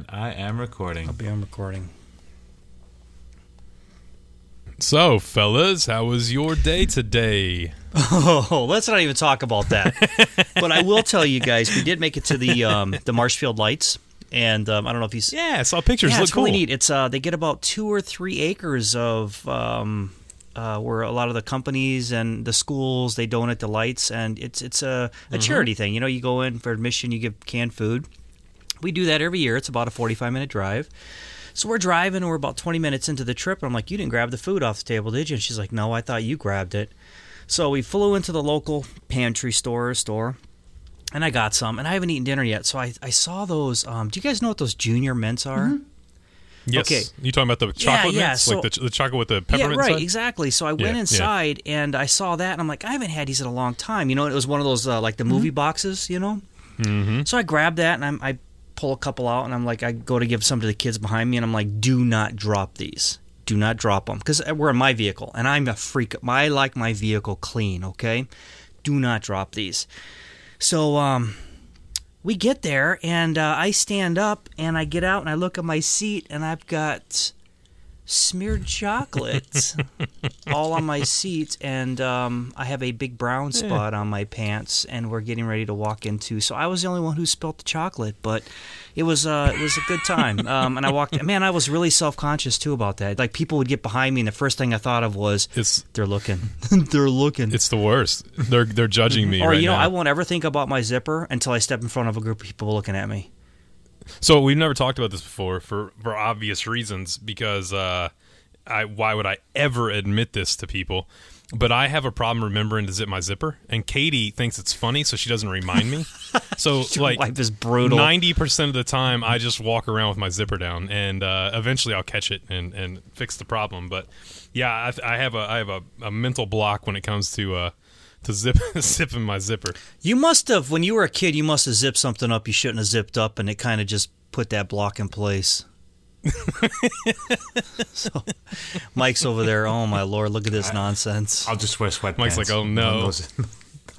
And I am recording. I'll be on recording. So, fellas, how was your day today? Oh, let's not even talk about that. but I will tell you guys, we did make it to the um, the Marshfield Lights, and um, I don't know if you. s- Yeah, I saw pictures. Yeah, Look it's cool. really neat. It's uh, they get about two or three acres of um, uh, where a lot of the companies and the schools they donate the lights, and it's it's a, a charity thing. You know, you go in for admission, you give canned food. We do that every year. It's about a forty-five minute drive. So we're driving, and we're about twenty minutes into the trip. And I'm like, "You didn't grab the food off the table, did you?" And she's like, "No, I thought you grabbed it." So we flew into the local pantry store store, and I got some. And I haven't eaten dinner yet, so I, I saw those. Um, do you guys know what those junior mints are? Yes. Okay. You talking about the chocolate yeah, mints? so- like the, the chocolate with the peppermint yeah, right, inside? exactly. So I went Yeah, yeah. inside and I saw that, and I'm like, I haven't had these in a long time. You know, it was one of those uh, like the movie boxes, you know. Mm-hmm. So I grabbed that and I'm, I pull a couple out, and I'm like, I go to give some to the kids behind me, and I'm like, do not drop these. Do not drop them because we're in my vehicle, and I'm a freak. I like my vehicle clean. Okay, do not drop these. So um, we get there, and uh, I stand up, and I get out, and I look at my seat, and I've got smeared chocolate all on my seat, and um, I have a big brown spot on my pants, and we're getting ready to walk into. So I was the only one who spilt the chocolate, but it was uh, it was a good time. Um, and I walked. Man, I was really self conscious too about that. Like people would get behind me, and the first thing I thought of was It's they're looking, they're looking. it's the worst. They're they're judging me or right you know, now. I won't ever think about my zipper until I step in front of a group of people looking at me. So we've never talked about this before for for obvious reasons because uh, I why would I ever admit this to people? But I have a problem remembering to zip my zipper, and Katie thinks it's funny, so she doesn't remind me. So like wife is brutal. Ninety percent of the time, I just walk around with my zipper down, and uh, eventually I'll catch it and, and fix the problem. But yeah, I, I have a I have a, a mental block when it comes to uh, to zip zipping my zipper. You must have, when you were a kid, you must have zipped something up you shouldn't have zipped up, and it kind of just put that block in place. so, Mike's over there. Oh my lord, look at this nonsense. I'll just wear sweatpants. Mike's like, "Oh, no."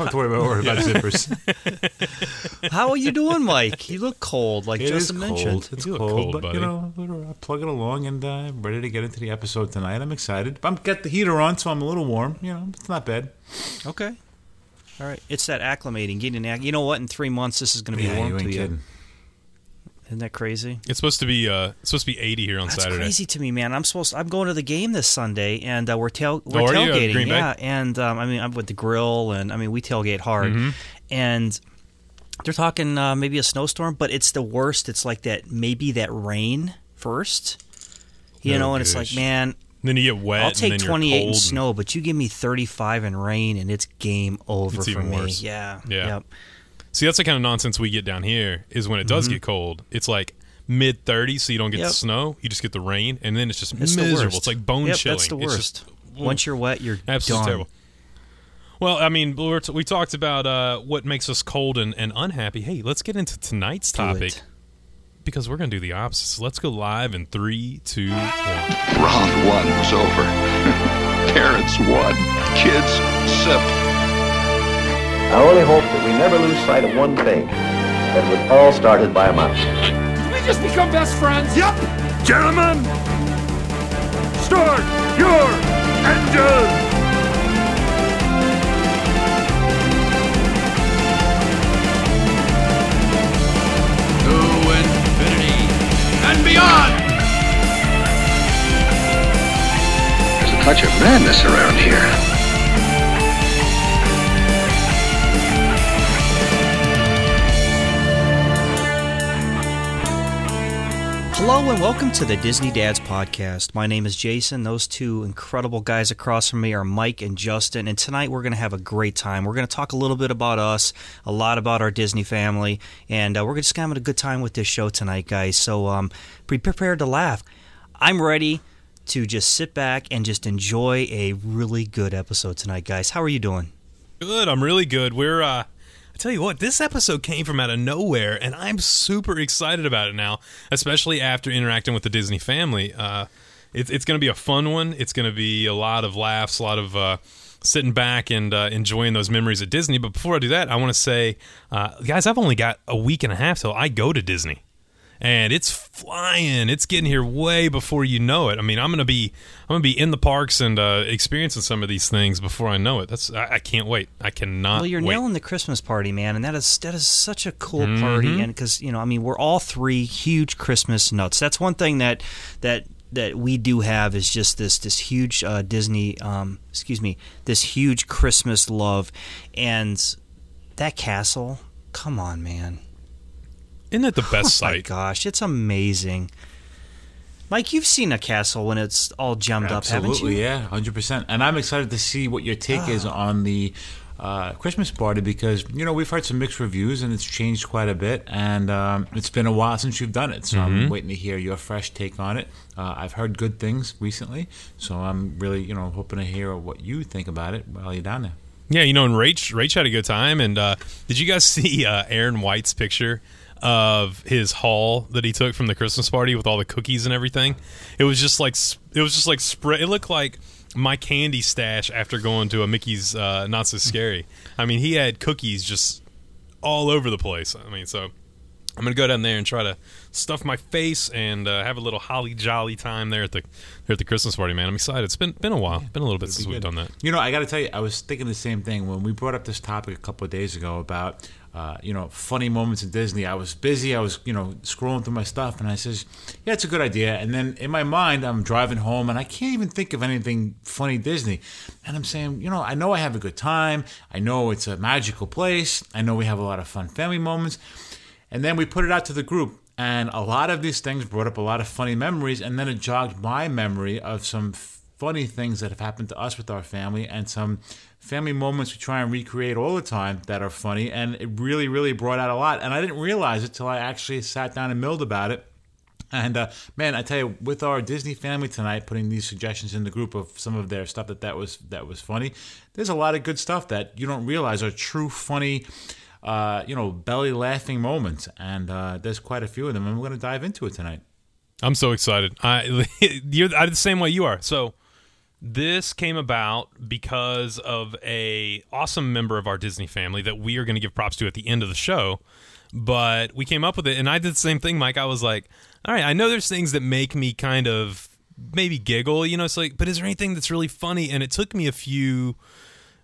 Don't have to worry about, worry about zippers. How are you doing, Mike? You look cold, like It Justin cold. mentioned. It's You cold, cold, but buddy. you know, we're plugging along and I'm uh, ready to get into the episode tonight. I'm excited. I'm got the heater on, so I'm a little warm. You know, it's not bad. Okay. All right. It's that acclimating, getting acc- You know what? In three months, this is going to be yeah, warm you to you. kidding. Isn't that crazy? It's supposed to be uh, it's supposed to be eighty here on That's Saturday. crazy to me, man. I'm supposed. I'm going to the game this Sunday, and uh, we're tail we're Oh, are you at tailgating. Yeah, and um, I mean, I'm with the grill, and I mean, we tailgate hard, Mm-hmm. and they're talking uh, maybe a snowstorm, but it's the worst. It's like that maybe that rain first, you Oh, know, and it's like, man, Then you get wet. I'll and take then you're 28 in cold and- snow, but you give me 35 in rain, and it's game over It's for me. worse. Yeah, Yeah. Yep. See, that's the kind of nonsense we get down here. Is when it does Mm-hmm. get cold, it's like mid 30s, so you don't get Yep. the snow. You just get the rain, and then it's just It's miserable. It's like bone yep, chilling. That's the It's worst. just- Once you're wet, you're absolutely done. terrible. Well, I mean, we, were t- we talked about uh, what makes us cold and, and unhappy. Hey, let's get into tonight's topic because we're going to do the opposite. So let's go live in three, two, one. Round one was over. Parents won. Kids sip. I only hope that we never lose sight of one thing. That it was all started by a mouse. Did we just become best friends? Yep! Gentlemen, start your engine! To infinity and beyond! There's a touch of madness around here. Hello and welcome to the Disney Dads Podcast. My name is Jason. Those two incredible guys across from me are Mike and Justin. And tonight we're going to have a great time. We're going to talk a little bit about us, a lot about our Disney family, and uh, we're just going to have a good time with this show tonight, guys. So um, be prepared to laugh. I'm ready to just sit back and just enjoy a really good episode tonight, guys. How are you doing? Good. I'm really good. We're uh tell you what, this episode came from out of nowhere and I'm super excited about it now, especially after interacting with the Disney family. Uh it's it's going to be a fun one. It's going to be a lot of laughs, a lot of uh sitting back and uh, enjoying those memories at Disney. But before I do that, I want to say, uh, guys, I've only got a week and a half till I go to Disney. And it's flying. It's getting here way before you know it. I mean, I'm gonna be I'm gonna be in the parks and uh, experiencing some of these things before I know it. That's I, I can't wait. I cannot. Well, you're wait. nailing the Christmas party, man, and that is that is such a cool Mm-hmm. party. And because you know, I mean, we're all three huge Christmas nuts. That's one thing that that that we do have is just this this huge uh, Disney, um, excuse me, this huge Christmas love, and that castle. Come on, man. Isn't it the best site? Oh my gosh, it's amazing. Mike, you've seen a castle when it's all gemmed up, haven't Absolutely, you? yeah, hundred percent. And I'm excited to see what your take is on the uh, Christmas party because you know we've heard some mixed reviews and it's changed quite a bit, and um, it's been a while since you've done it. So I'm waiting to hear your fresh take on it. Uh, I've heard good things recently, so I'm really you know hoping to hear what you think about it while you're down there. Yeah, you know, and Rach Rach had a good time. And uh, did you guys see uh, Aaron White's picture of his haul that he took from the Christmas party with all the cookies and everything? It was just like it was just like spread. It looked like my candy stash after going to a Mickey's uh, Not So Scary. I mean, he had cookies just all over the place. I mean, so I'm gonna go down there and try to stuff my face and uh, have a little holly jolly time there at the there at the Christmas party. Man, I'm excited. It's been been a while. Been a little bit since we've done that. You know, I got to tell you, I was thinking the same thing when we brought up this topic a couple of days ago about, uh, you know, funny moments in Disney. I was busy. I was, you know, scrolling through my stuff, and I says, "Yeah, it's a good idea." And then in my mind, I'm driving home, and I can't even think of anything funny Disney. And I'm saying, you know, I know I have a good time. I know it's a magical place. I know we have a lot of fun family moments. And then we put it out to the group, and a lot of these things brought up a lot of funny memories, and then it jogged my memory of some funny things that have happened to us with our family and some family moments we try and recreate all the time that are funny, and it really, really brought out a lot. And I didn't realize it till I actually sat down and milled about it. And uh, man, I tell you, with our Disney family tonight, putting these suggestions in the group of some of their stuff that that was that was funny. There's a lot of good stuff that you don't realize are true funny, uh, you know, belly laughing moments, and uh, there's quite a few of them, and we're going to dive into it tonight. I'm so excited. I you're I'm the same way you are. So this came about because of a awesome member of our Disney family that we are going to give props to at the end of the show. But we came up with it, and I did the same thing, Mike. I was like, "All right, I know there's things that make me kind of maybe giggle, you know. It's like, but is there anything that's really funny?" And it took me a few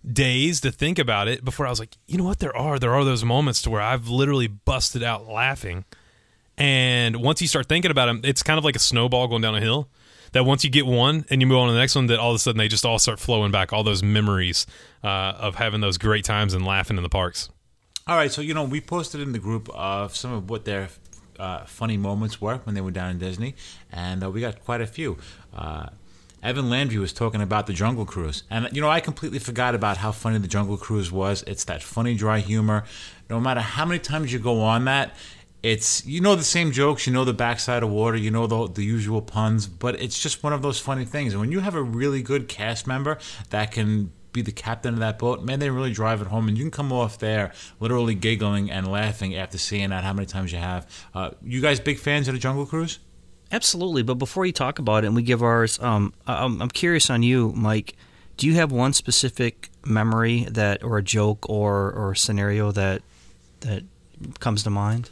days to think about it before I was like, "You know what? There are there are those moments to where I've literally busted out laughing." And once you start thinking about them, it's kind of like a snowball going down a hill. That once you get one and you move on to the next one, that all of a sudden they just all start flowing back. All those memories uh, of having those great times and laughing in the parks. All right, so you know, we posted in the group of some of what their uh, funny moments were when they were down in Disney, and uh, we got quite a few. Uh, Evan Landry was talking about the Jungle Cruise, and you know, I completely forgot about how funny the Jungle Cruise was. It's that funny, dry humor. No matter how many times you go on that, it's you know the same jokes, you know the backside of water, you know the the usual puns, but it's just one of those funny things. And when you have a really good cast member that can be the captain of that boat, man, they really drive it home, and you can come off there literally giggling and laughing after seeing that. How many times you have? Uh, you guys big fans of the Jungle Cruise? Absolutely, but before you talk about it and we give ours, um, I'm, I'm curious on you, Mike. Do you have one specific memory that, or a joke, or or scenario that that comes to mind?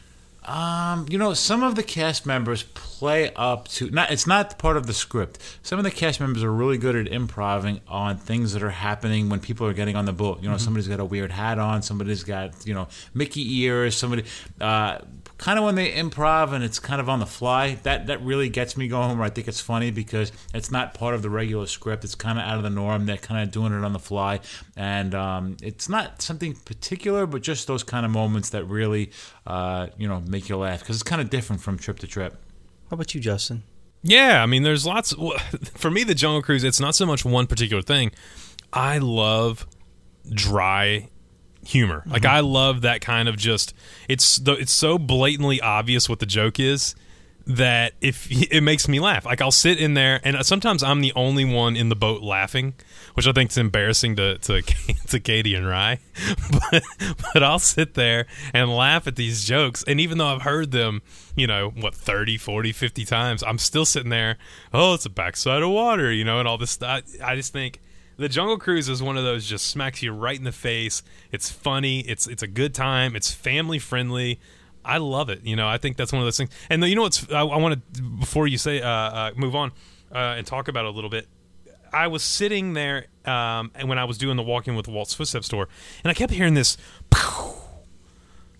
Um, you know, some of the cast members play up to not. It's not part of the script. Some of the cast members are really good at improvising on things that are happening when people are getting on the boat. You know, somebody's got a weird hat on. Somebody's got you know Mickey ears. Somebody, uh, kind of when they improv and it's kind of on the fly. That that really gets me going. Where I think it's funny because it's not part of the regular script. It's kind of out of the norm. They're kind of doing it on the fly, and um, it's not something particular, but just those kind of moments that really, uh, you know, make you laugh because it's kind of different from trip to trip. How about you, Justin? Yeah, I mean, there's lots. well, For me, the Jungle Cruise, it's not so much one particular thing. I love dry humor. Like mm-hmm. I love that kind of just. It's the, it's so blatantly obvious what the joke is that if it makes me laugh. Like I'll sit in there, and sometimes I'm the only one in the boat laughing, which I think is embarrassing to to, to Katie and Rye. But but I'll sit there and laugh at these jokes, and even though I've heard them, you know, what 30, 40, 50 times, I'm still sitting there. Oh, it's a backside of water, you know, and all this stuff. I just think. The Jungle Cruise is one of those just smacks you right in the face. It's funny. It's it's a good time. It's family friendly. I love it. You know, I think that's one of those things. And you know what's I, I want to before you say uh, uh, move on uh, and talk about it a little bit. I was sitting there um, and when I was doing the walking with Walt's Footsteps tour, and I kept hearing this, pow,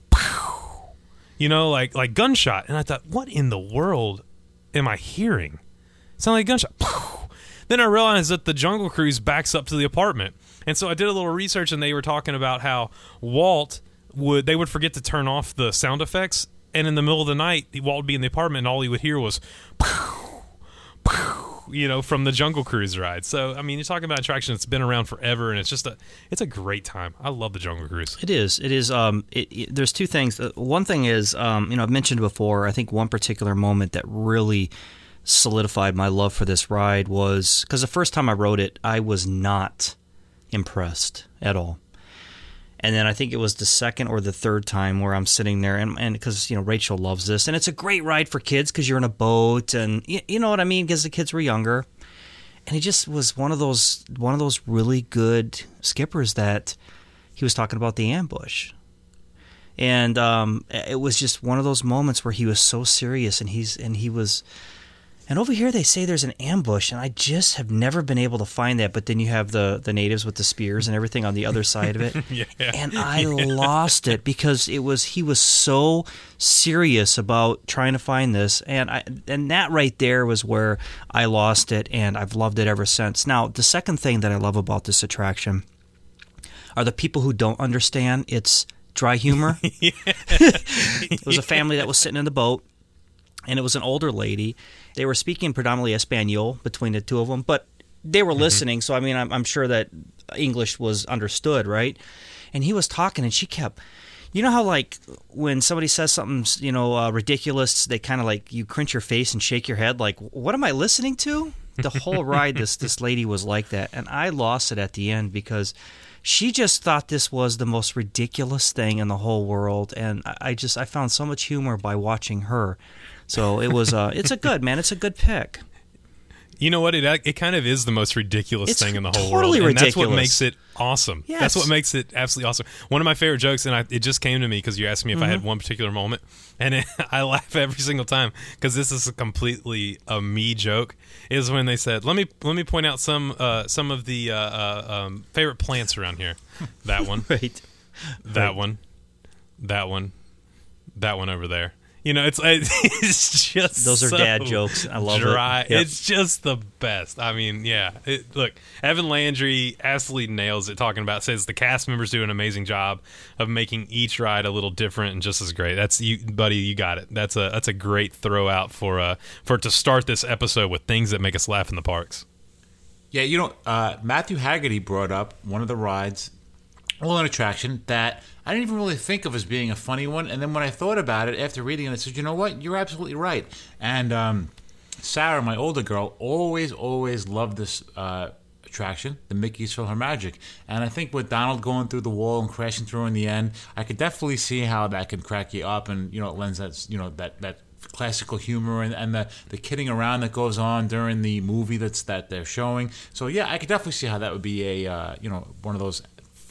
pow, you know, like like gunshot, and I thought, what in the world am I hearing? It sounded like gunshot. Pow. Then I realized that the Jungle Cruise backs up to the apartment, and so I did a little research, and they were talking about how Walt would they would forget to turn off the sound effects, and in the middle of the night, Walt would be in the apartment, and all he would hear was. Pow, pow, you know, from the Jungle Cruise ride. So, I mean, you're talking about attraction that's been around forever, and it's just a, it's a great time. I love the Jungle Cruise. It is. It is. Um, it, it- there's two things. Uh, One thing is, um, you know, I've mentioned before. I think one particular moment that really solidified my love for this ride was because the first time I rode it, I was not impressed at all. And then I think it was the second or the third time where I'm sitting there, and and because you know Rachel loves this, and it's a great ride for kids because you're in a boat, and you, you know what I mean, because the kids were younger, and he just was one of those one of those really good skippers that he was talking about the ambush, and um, it was just one of those moments where he was so serious, and he's and he was. And over here they say there's an ambush, and I just have never been able to find that. But then you have the the natives with the spears and everything on the other side of it, Yeah. and I lost it because it was he was so serious about trying to find this, and I and that right there was where I lost it, and I've loved it ever since. Now the second thing that I love about this attraction are the people who don't understand its dry humor. it was a family that was sitting in the boat, and it was an older lady. They were speaking predominantly Espanol between the two of them, but they were listening. So I mean, I'm, I'm sure that English was understood, right? And he was talking, and she kept. You know how like when somebody says something, you know, uh, ridiculous, they kind of like you cringe your face and shake your head, like, "What am I listening to?" The whole ride, this this lady was like that, and I lost it at the end because she just thought this was the most ridiculous thing in the whole world, and I, I just I found so much humor by watching her. So it was uh, it's a good man, it's a good pick. You know what? It it kind of is the most ridiculous It's thing in the whole totally world, and that's what makes it awesome. Yes. That's what makes it absolutely awesome. One of my favorite jokes, and I, it just came to me because you asked me if I Mm-hmm. had one particular moment, and it, I laugh every single time because this is a completely a me joke. Is when they said, "Let me let me point out some uh, some of the uh, uh, um, favorite plants around here." That one, Right. that one, that one, that one over there. You know, it's it's just Those are so dad jokes. I love it. Yep. It's just the best. I mean, yeah. It, look, Evan Landry absolutely nails it. Talking about says the cast members do an amazing job of making each ride a little different and just as great. That's you, buddy. You got it. That's a that's a great throw out for uh for to start this episode with things that make us laugh in the parks. Yeah, you know, uh, Matthew Haggerty brought up one of the rides, well, an attraction that I didn't even really think of as being a funny one. And then when I thought about it after reading it, I said, you know what? You're absolutely right. And um, Sarah, my older girl, always, always loved this uh, attraction, the Mickey's PhilharMagic. And I think with Donald going through the wall and crashing through in the end, I could definitely see how that could crack you up, and you know, it lends that you know that that classical humor and, and the, the kidding around that goes on during the movie that's that they're showing. So yeah, I could definitely see how that would be a uh, you know one of those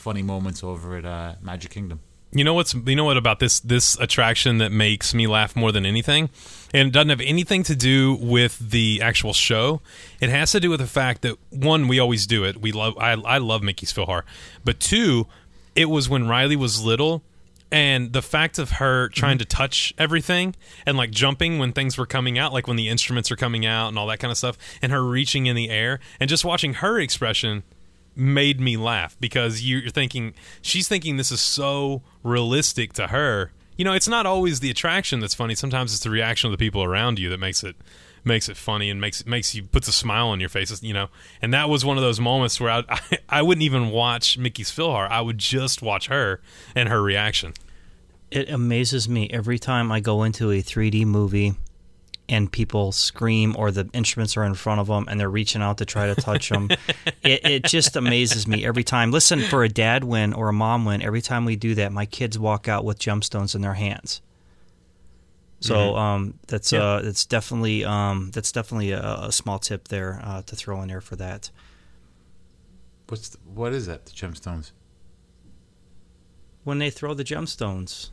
funny moments over at uh, Magic Kingdom. You know what's you know what about this this attraction that makes me laugh more than anything, and it doesn't have anything to do with the actual show. It has to do with the fact that one, we always do it. We love I I love Mickey's Philhar, but two, it was when Riley was little. And the fact of her trying to touch everything and like jumping when things were coming out, like when the instruments are coming out and all that kind of stuff, and her reaching in the air and just watching her expression made me laugh because you're thinking she's thinking this is so realistic to her. You know, it's not always the attraction that's funny. Sometimes it's the reaction of the people around you that makes it makes it funny and makes makes you puts a smile on your face. You know, and that was one of those moments where I I, I wouldn't even watch Mickey's Philhar. I would just watch her and her reaction. It amazes me every time I go into a 3D movie and people scream or the instruments are in front of them and they're reaching out to try to touch them. it, it just amazes me every time. Listen, for a dad win or a mom win, every time we do that, my kids walk out with gemstones in their hands. So um, that's Yeah. uh, that's definitely um, that's definitely a, a small tip there uh, to throw in there for that. What's the, what is that? The gemstones. When they throw the gemstones,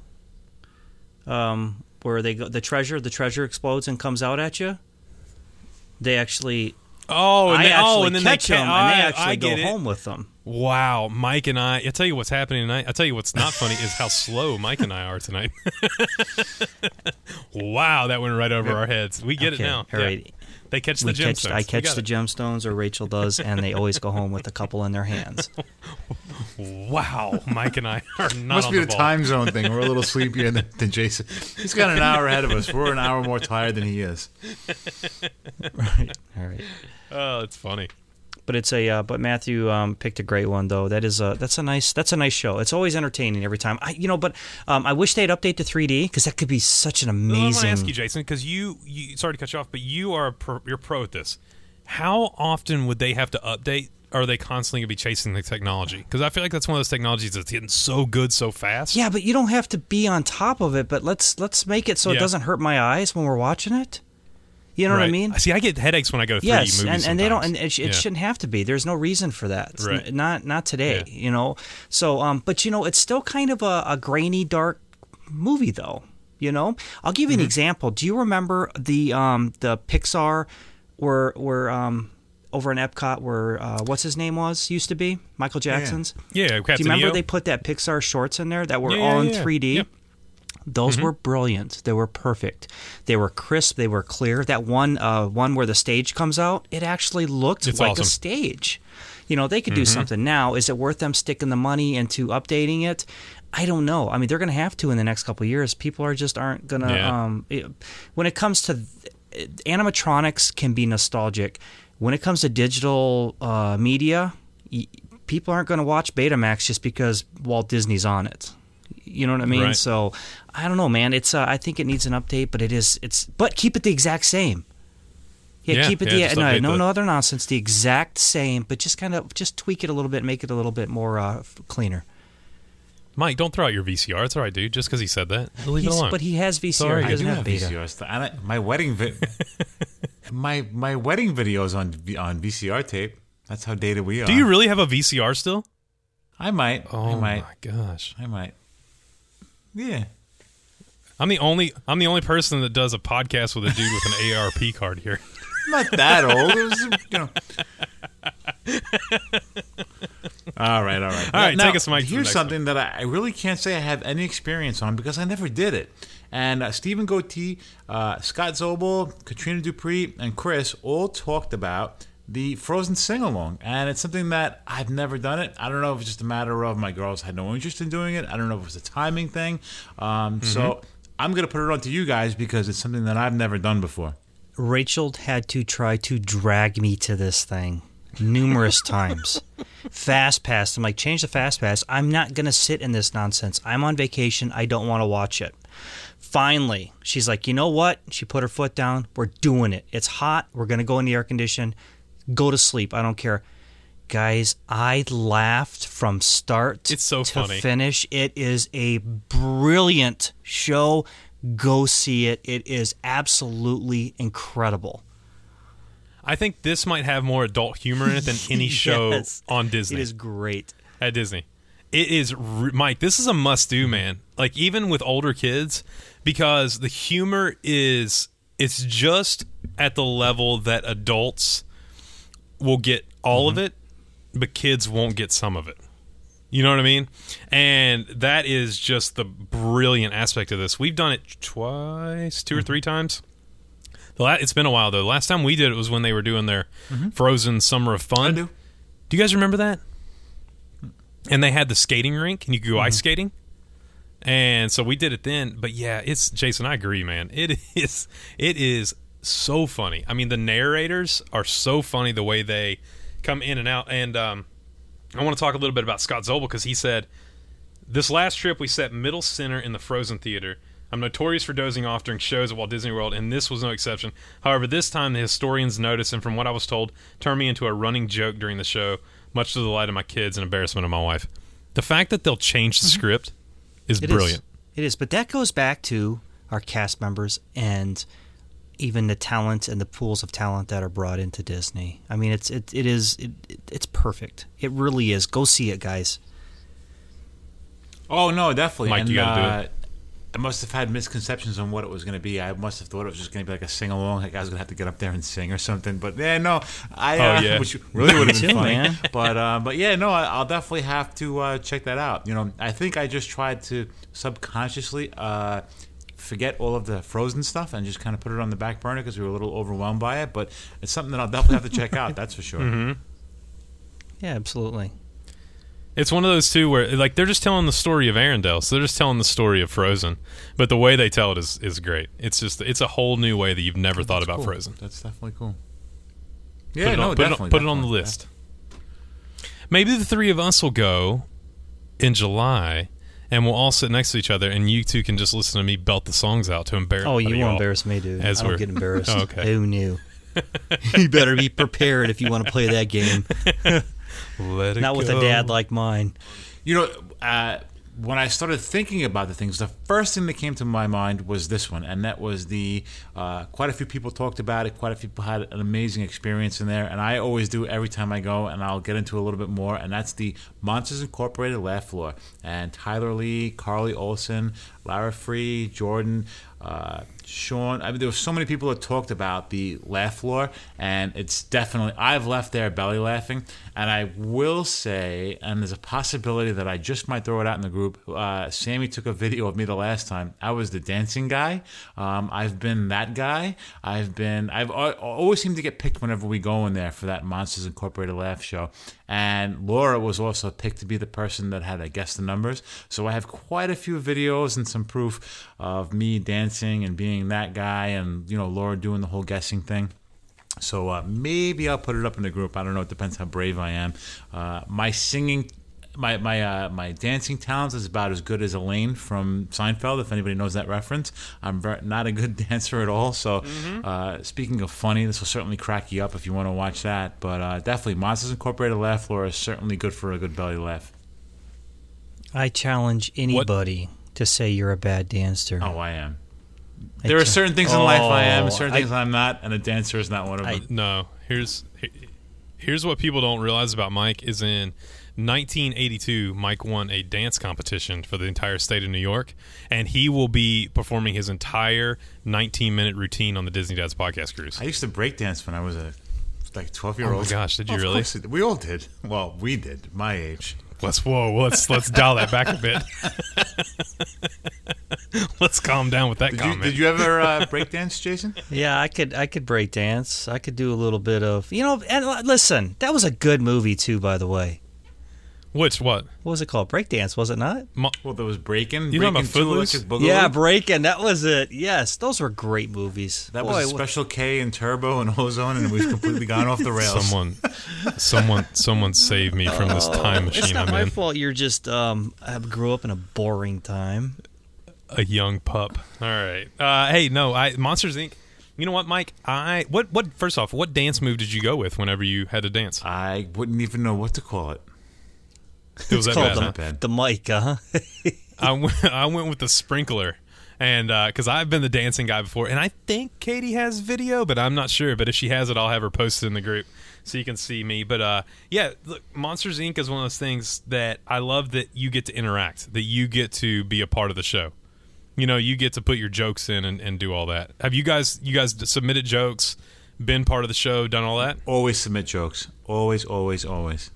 um, where they go, the treasure, the treasure explodes and comes out at you. They actually, Oh, and I they, oh, and then catch they ca- them, and they actually I go it. home with them. Wow, Mike and I. I tell you what's happening tonight. I tell you what's not funny is how slow Mike and I are tonight. wow, that went right over our heads. We get Okay, it now. all Yeah. Right. They catch We the catch, gemstones. I catch the it. gemstones, or Rachel does, and they always go home with a couple in their hands. Wow, Mike and I are not Must on be the the ball. time zone thing. We're a little sleepier than, than Jason. He's got an hour ahead of us. We're an hour more tired than he is. Right. All right. Oh, it's funny. But it's a uh, but Matthew um, picked a great one though. That is a that's a nice that's a nice show. It's always entertaining every time. I you know, but um, I wish they'd update to 3D because that could be such an Well, I want to ask you, Jason, because you, you sorry to cut you off, but you are a pro, you're pro at this. How often would they have to update? Are they constantly going to be chasing the technology? Because I feel like that's one of those technologies that's getting so good so fast. Yeah, but you don't have to be on top of it. But let's let's make it so it doesn't hurt my eyes when we're watching it. You know what I Right. mean? See, I get headaches when I go to 3D Yes, movies. and, and they don't, and it, it Yeah. shouldn't have to be. There's no reason for that. It's Right. n- not not today, Yeah. you know. So, um, but you know, it's still kind of a, a grainy, dark movie, though. You know, I'll give you Mm-hmm. an example. Do you remember the um the Pixar where where um over in Epcot where uh, what's his name was used to be Michael Jackson's? Yeah, Do Captain you remember EO? they put that Pixar shorts in there that were Yeah, yeah, all in yeah, yeah. 3D? Yep. Those Mm-hmm. were brilliant. They were perfect. They were crisp. They were clear. That one, uh, one where the stage comes out, it actually looked It's like awesome. a stage. You know, they could do something now. Is it worth them sticking the money into updating it? I don't know. I mean, they're going to have to in the next couple of years. People are just aren't going to. Yeah. Um, it- when it comes to th- animatronics, can be nostalgic. When it comes to digital uh, media, y- people aren't going to watch Betamax just because Walt Disney's on it. You know what I mean? Right. So I don't know, man. It's uh, I think it needs an update, but it is it's but keep it the exact same. Yeah, Yeah, keep it yeah, the no, no, the- no other nonsense. The exact same, but just kind of just tweak it a little bit, make it a little bit more uh, cleaner. Mike, don't throw out your VCR. It's all right, dude. Just because he said that, leave it alone. but he has VCR. Sorry, he I doesn't do have have. VCR stuff. And I, my wedding vi- my my wedding videos on on VCR tape. That's how dated we are. Do you really have a VCR still? I might. Oh I might. my gosh! I might. Yeah. I'm the only I'm the only person that does a podcast with a dude with an AARP card here. I'm not that old. It was, you know. all right, all right. All right, Now, take us, Mike, to the Here's next something that I, I really can't say I have any experience on because I never did it. And uh, Stephen Goatee, uh, Scott Zobel, Katrina Dupree, and Chris all talked about the Frozen sing along, and it's something that I've never done it. I don't know if it's just a matter of my girls had no interest in doing it. I don't know if it's a timing thing. Um, So Mm-hmm. I'm gonna put it on to you guys because it's something that I've never done before. Rachel had to try to drag me to this thing numerous times. Fast pass. I'm like, change the fast pass. I'm not going to sit in this nonsense. I'm on vacation. I don't want to watch it. Finally, she's like, you know what? She put her foot down. We're doing it. It's hot. We're going to go in the air condition. Go to sleep. I don't care. Guys, I laughed from start It's so to funny. finish. It is a brilliant show. Go see it. It is absolutely incredible. I think this might have more adult humor in it than any show on Disney. It is great. at Disney. It is re- Mike. This is a must do, Mm-hmm. man. Like even with older kids, because the humor is it's just at the level that adults will get all Mm-hmm. of it, but kids won't get some of it. You know what I mean? And that is just the brilliant aspect of this. We've done it twice, 2 or mm-hmm. three times. The la- it's been a while though. The last time we did it was when they were doing their mm-hmm. Frozen Summer of Fun. I do. Do you guys remember that? And they had the skating rink, and you could go ice mm-hmm. skating. And so we did it then. But yeah, it's Jason. I agree, man. It is. It is so funny. I mean, the narrators are so funny the way they come in and out. And um, I want to talk a little bit about Scott Zobel because he said this last trip we sat middle center in the Frozen Theater. I'm notorious for dozing off during shows at Walt Disney World, and this was no exception. However, this time the historians noticed, and from what I was told, turned me into a running joke during the show, much to the delight of my kids and embarrassment of my wife. The fact that they'll change the script is Mm-hmm. It is. brilliant. It is, but that goes back to our cast members and even the talent and the pools of talent that are brought into Disney. I mean, it's it, it is it, it's perfect. It really is. Go see it, guys. Oh no, definitely. Mike, and, you gotta do uh, I must have had misconceptions on what it was going to be. I must have thought it was just going to be like a sing along, like I was going to have to get up there and sing or something. But yeah, no, I Oh, uh, yeah. which really would have been too, funny. man. But uh, but yeah, no, I, I'll definitely have to uh, check that out. You know, I think I just tried to subconsciously uh, forget all of the Frozen stuff and just kind of put it on the back burner because we were a little overwhelmed by it. But it's something that I'll definitely have to check out. That's for sure. Mm-hmm. Yeah, absolutely. It's one of those two where like they're just telling the story of Arendelle, so they're just telling the story of Frozen, but the way they tell it is is great. It's just it's a whole new way that you've never thought about Cool. Frozen. That's definitely cool. Put Yeah, it no, on, put, it on, definitely. put it on the definitely. list. Maybe the three of us will go in July, and we'll all sit next to each other, and you two can just listen to me belt the songs out to embarrass. Oh, you y'all. won't embarrass me, dude. As I don't we're- get embarrassed. Oh, okay. Who knew? you better be prepared if you want to play that game. Let it Not with a dad like mine. You know, uh, when I started thinking about the things, the first thing that came to my mind was this one, and that was the uh, quite a few people talked about it. Quite a few people had an amazing experience in there, and I always do every time I go, and I'll get into a little bit more. And that's the Monsters Incorporated Laugh Floor, and Tyler Lee, Carly Olson, Lara Free, Jordan. Uh, Sean, I mean, there were so many people that talked about the laugh floor, and it's definitely I've left there belly laughing, and I will say, and there's a possibility that I just might throw it out in the group. Uh, Sammy took a video of me the last time. I was the dancing guy. Um, I've been that guy. I've been. I've al- always seem to get picked whenever we go in there for that Monsters Incorporated laugh show, and Laura was also picked to be the person that had I guess the numbers. So I have quite a few videos and some proof of me dancing and being that guy, and you know Laura doing the whole guessing thing. So uh, maybe I'll put it up in the group. I don't know. It depends how brave I am. Uh, my singing, my my uh, my dancing talents is about as good as Elaine from Seinfeld. If anybody knows that reference, I'm ver- not a good dancer at all. So uh, speaking of funny, this will certainly crack you up if you want to watch that. But uh, definitely, Monsters Incorporated laugh floor is certainly good for a good belly laugh. I challenge anybody to say you're a bad dancer. Oh, I am. I There are certain things in life I am, Oh, certain I- things I'm not, and a dancer is not one of them. No, here's here's what people don't realize about Mike is in 1982 Mike won a dance competition for the entire state of New York and he will be performing his entire 19 minute routine on the Disney Dads podcast cruise. I used to break dance when I was a like 12 year Oh old. my gosh, did you Of really? we all did. Well, we did. My age. Let's whoa, let's let's dial that back a bit. let's calm down with that Did you, comment. did you ever uh, break dance, Jason? Yeah, I could I could break dance. I could do a little bit of you know. And listen, that was a good movie too, by the way. Which what? What was it called? Breakdance, was it not? Mo- Well, there was breaking. You talking breaking about Footloose? Electric Boogaloo. Yeah, Breaking. That was it. Yes, those were great movies. That Boy, was wha- Special K and Turbo and Ozone, and we've completely gone off the rails. someone someone someone save me from this time Oh, It's machine not I'm my in. fault. You're just um. I grew up in a boring time. a young pup. All right. Uh, hey, no, I Monsters Inc. You know what, Mike? I what what first off, what dance move did you go with whenever you had to dance? I wouldn't even know what to call it. It was that Called bad. the, huh? the mic, huh? I went I went with the sprinkler. And because I've been the dancing guy before, and I think Katie has video, but I'm not sure. But if she has it, I'll have her post it in the group so you can see me. But uh, yeah, look, Monsters Inc. is one of those things that I love that you get to interact, that you get to be a part of the show. You know, you get to put your jokes in and, and do all that. Have you guys you guys submitted jokes, been part of the show, done all that? Always submit jokes. Always, always, always.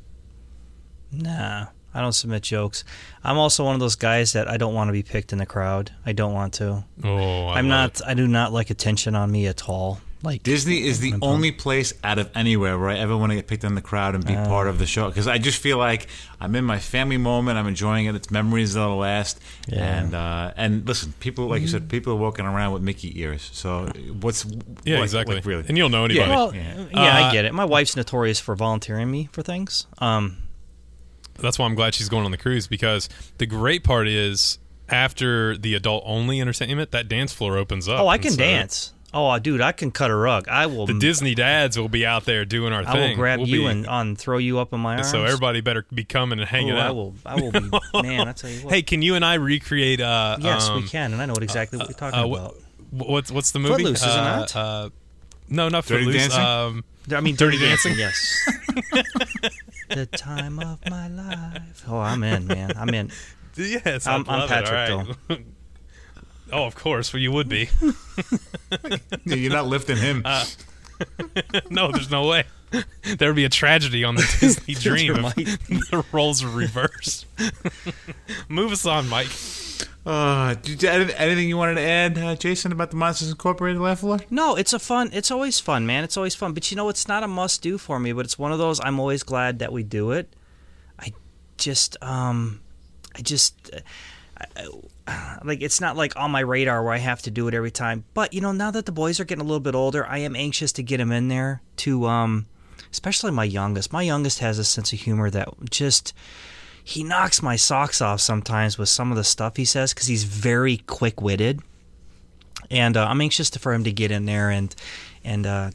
Nah, I don't submit jokes. I'm also one of those guys that I don't want to be picked in the crowd. I don't want to. Oh, I I'm love not. I do not like attention on me at all. Like Disney is the I'm- only place out of anywhere where I ever want to get picked in the crowd and be Uh. part of the show because I just feel like I'm in my family moment. I'm enjoying it. It's memories that'll last. Yeah. And uh, and listen, people like you said, people are walking around with Mickey ears. So what's Yeah, like- exactly. like, really? And you'll know anybody. Well, Yeah. yeah, Uh, I get it. My wife's notorious for volunteering me for things. Um, That's why I'm glad she's going on the cruise because the great part is after the adult only entertainment, that dance floor opens up. oh, I can so dance. Oh, dude, I can cut a rug. I will. The Disney dads will be out there doing our I thing. I will grab We'll you be- and on throw you up in my arms. so everybody better be coming and hanging Ooh, out. I will. I will be. Man, I tell you what. Hey, can you and I recreate? Uh, yes, um, we can, and I know what exactly what you're talking uh, about. what's what's the movie? Footloose, is it uh, not? Uh, no, not Dirty Footloose. Dancing? Um, I mean, Dirty Dirty Dancing. Yes. the time of my life. Oh, I'm in, man. I'm in. yes, I'm- I I'm Patrick, it. All right. Oh, of course. Well, you would be. You're not lifting him. Uh, no, there's no way. There would be a tragedy on the Disney Dream if the roles were reversed. Move us on, Mike. Uh, did you, anything you wanted to add, uh, Jason, about the Monsters Incorporated Laugh Floor? No, it's a fun. It's always fun, man. It's always fun. But you know, it's not a must do for me. But it's one of those. I'm always glad that we do it. I just, um, I just, uh, I, I, like, it's not like on my radar where I have to do it every time. But you know, now that the boys are getting a little bit older, I am anxious to get them in there. To, um, especially my youngest. My youngest has a sense of humor that just. He knocks my socks off sometimes with some of the stuff he says because he's very quick witted and uh, I'm anxious for him to get in there and and uh,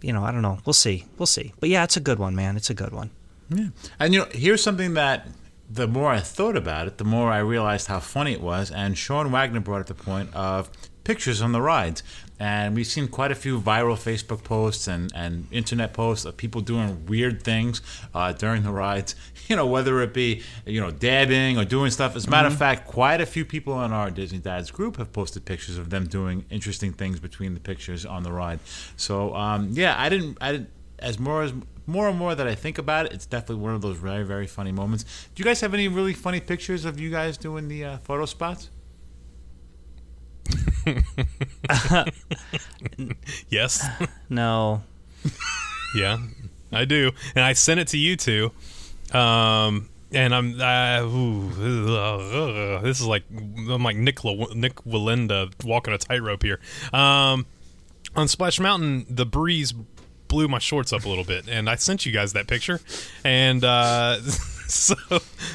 you know I don't know we'll see we'll see but yeah it's a good one man it's a good one Yeah. And you know, here's something that the more I thought about it, the more I realized how funny it was. And Sean Wagner brought up the point of pictures on the rides. And we've seen quite a few viral Facebook posts and, and internet posts of people doing weird things uh, during the rides. You know, whether it be, you know, dabbing or doing stuff. As a matter of fact, quite a few people in our Disney Dads group have posted pictures of them doing interesting things between the pictures on the ride. So, um, yeah, I didn't, I didn't, as more as more and more that I think about it, it's definitely one of those very very funny moments. Do you guys have any really funny pictures of you guys doing the uh, photo spots? Yes. no yeah, I do. And I sent it to you two. Um, and I'm uh, ooh, uh, this is like I'm like Nick La- Nik Wallenda walking a tightrope here. Um, on Splash Mountain, the breeze blew my shorts up a little bit, and I sent you guys that picture, and uh, so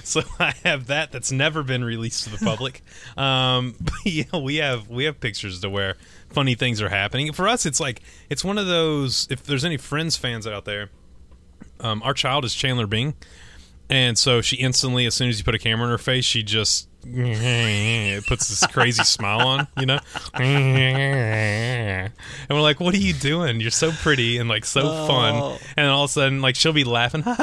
so I have that that's never been released to the public. Um, yeah, we have we have pictures to where funny things are happening. For us, it's like it's one of those. If there's any Friends fans out there, um, our child is Chandler Bing, and so she instantly, as soon as you put a camera in her face, she just it puts this crazy smile on, you know. And we're like, "What are you doing? You're so pretty and like so fun." And all of a sudden, like she'll be laughing, You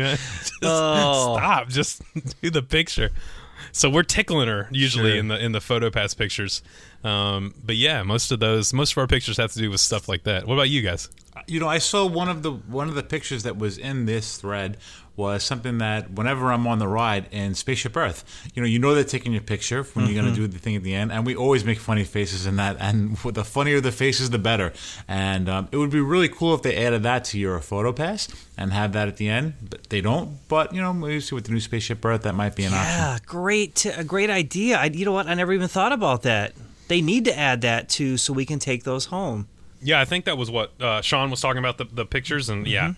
know, just Oh. stop, just do the picture. So we're tickling her usually Sure. in the in the photo pass pictures. Um, but yeah, most of those, most of our pictures have to do with stuff like that. What about you guys? You know, I saw one of the one of the pictures that was in this thread was something that whenever I'm on the ride in Spaceship Earth, you know, you know they're taking your picture when you're going to do the thing at the end, and we always make funny faces in that, and the funnier the faces, the better. And um, it would be really cool if they added that to your photo pass and have that at the end, but they don't. But you know, maybe see with the new Spaceship Earth, that might be an option. yeah great a great idea I, you know what I never even thought about that they need to add that too so we can take those home Yeah, I think that was what uh, Sean was talking about the, the pictures, and yeah,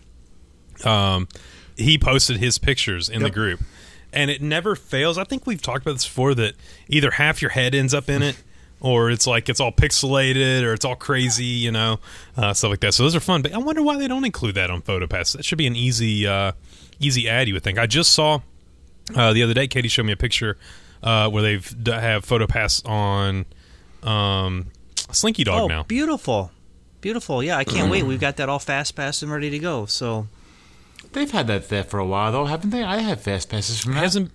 um, he posted his pictures in the group, and it never fails. I think we've talked about this before that either half your head ends up in it, or it's like it's all pixelated, or it's all crazy, you know, uh, stuff like that. So those are fun, but I wonder why they don't include that on PhotoPass. That should be an easy, uh, easy ad. You would think. I just saw uh, the other day. Katie showed me a picture uh, where they've d- have PhotoPass on um, Slinky Dog oh now. beautiful beautiful yeah I can't wait we've got that all fast passed and ready to go so They've had that there for a while, though, haven't they? I have fast passes from that. Hasn't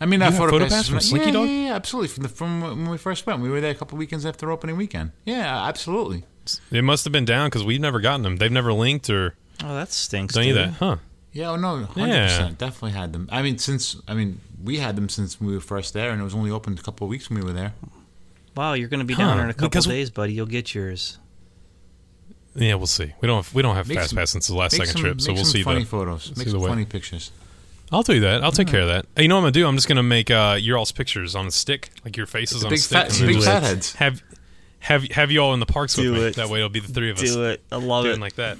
I mean, not You have photo photo passes pass from that. Slinky yeah, Dog? Yeah, yeah, absolutely. From the from when we first went, we were there a couple weekends after opening weekend. Yeah, absolutely. It must have been down because we've never gotten them. They've never linked or oh that stinks done any of dude. that, huh? Yeah, oh no, hundred Yeah. percent, definitely had them. I mean, since I mean, we had them since we were first there, and it was only open a couple of weeks when we were there. Wow you're gonna be Huh, down there in a couple because- days buddy you'll get yours Yeah, we'll see. We don't have, we don't have Make fast some- pass since the last second some, trip, so we'll some see funny the. photos. Make some funny pictures. I'll do that. I'll take care of that. Hey, you know what I'm gonna do? I'm just gonna make uh, your all's pictures on a stick, like your faces on Big a stick, fat, and big fat heads. have have have you all in the parks Do with me. it. That way, it'll be the three of us do it I love doing it like that.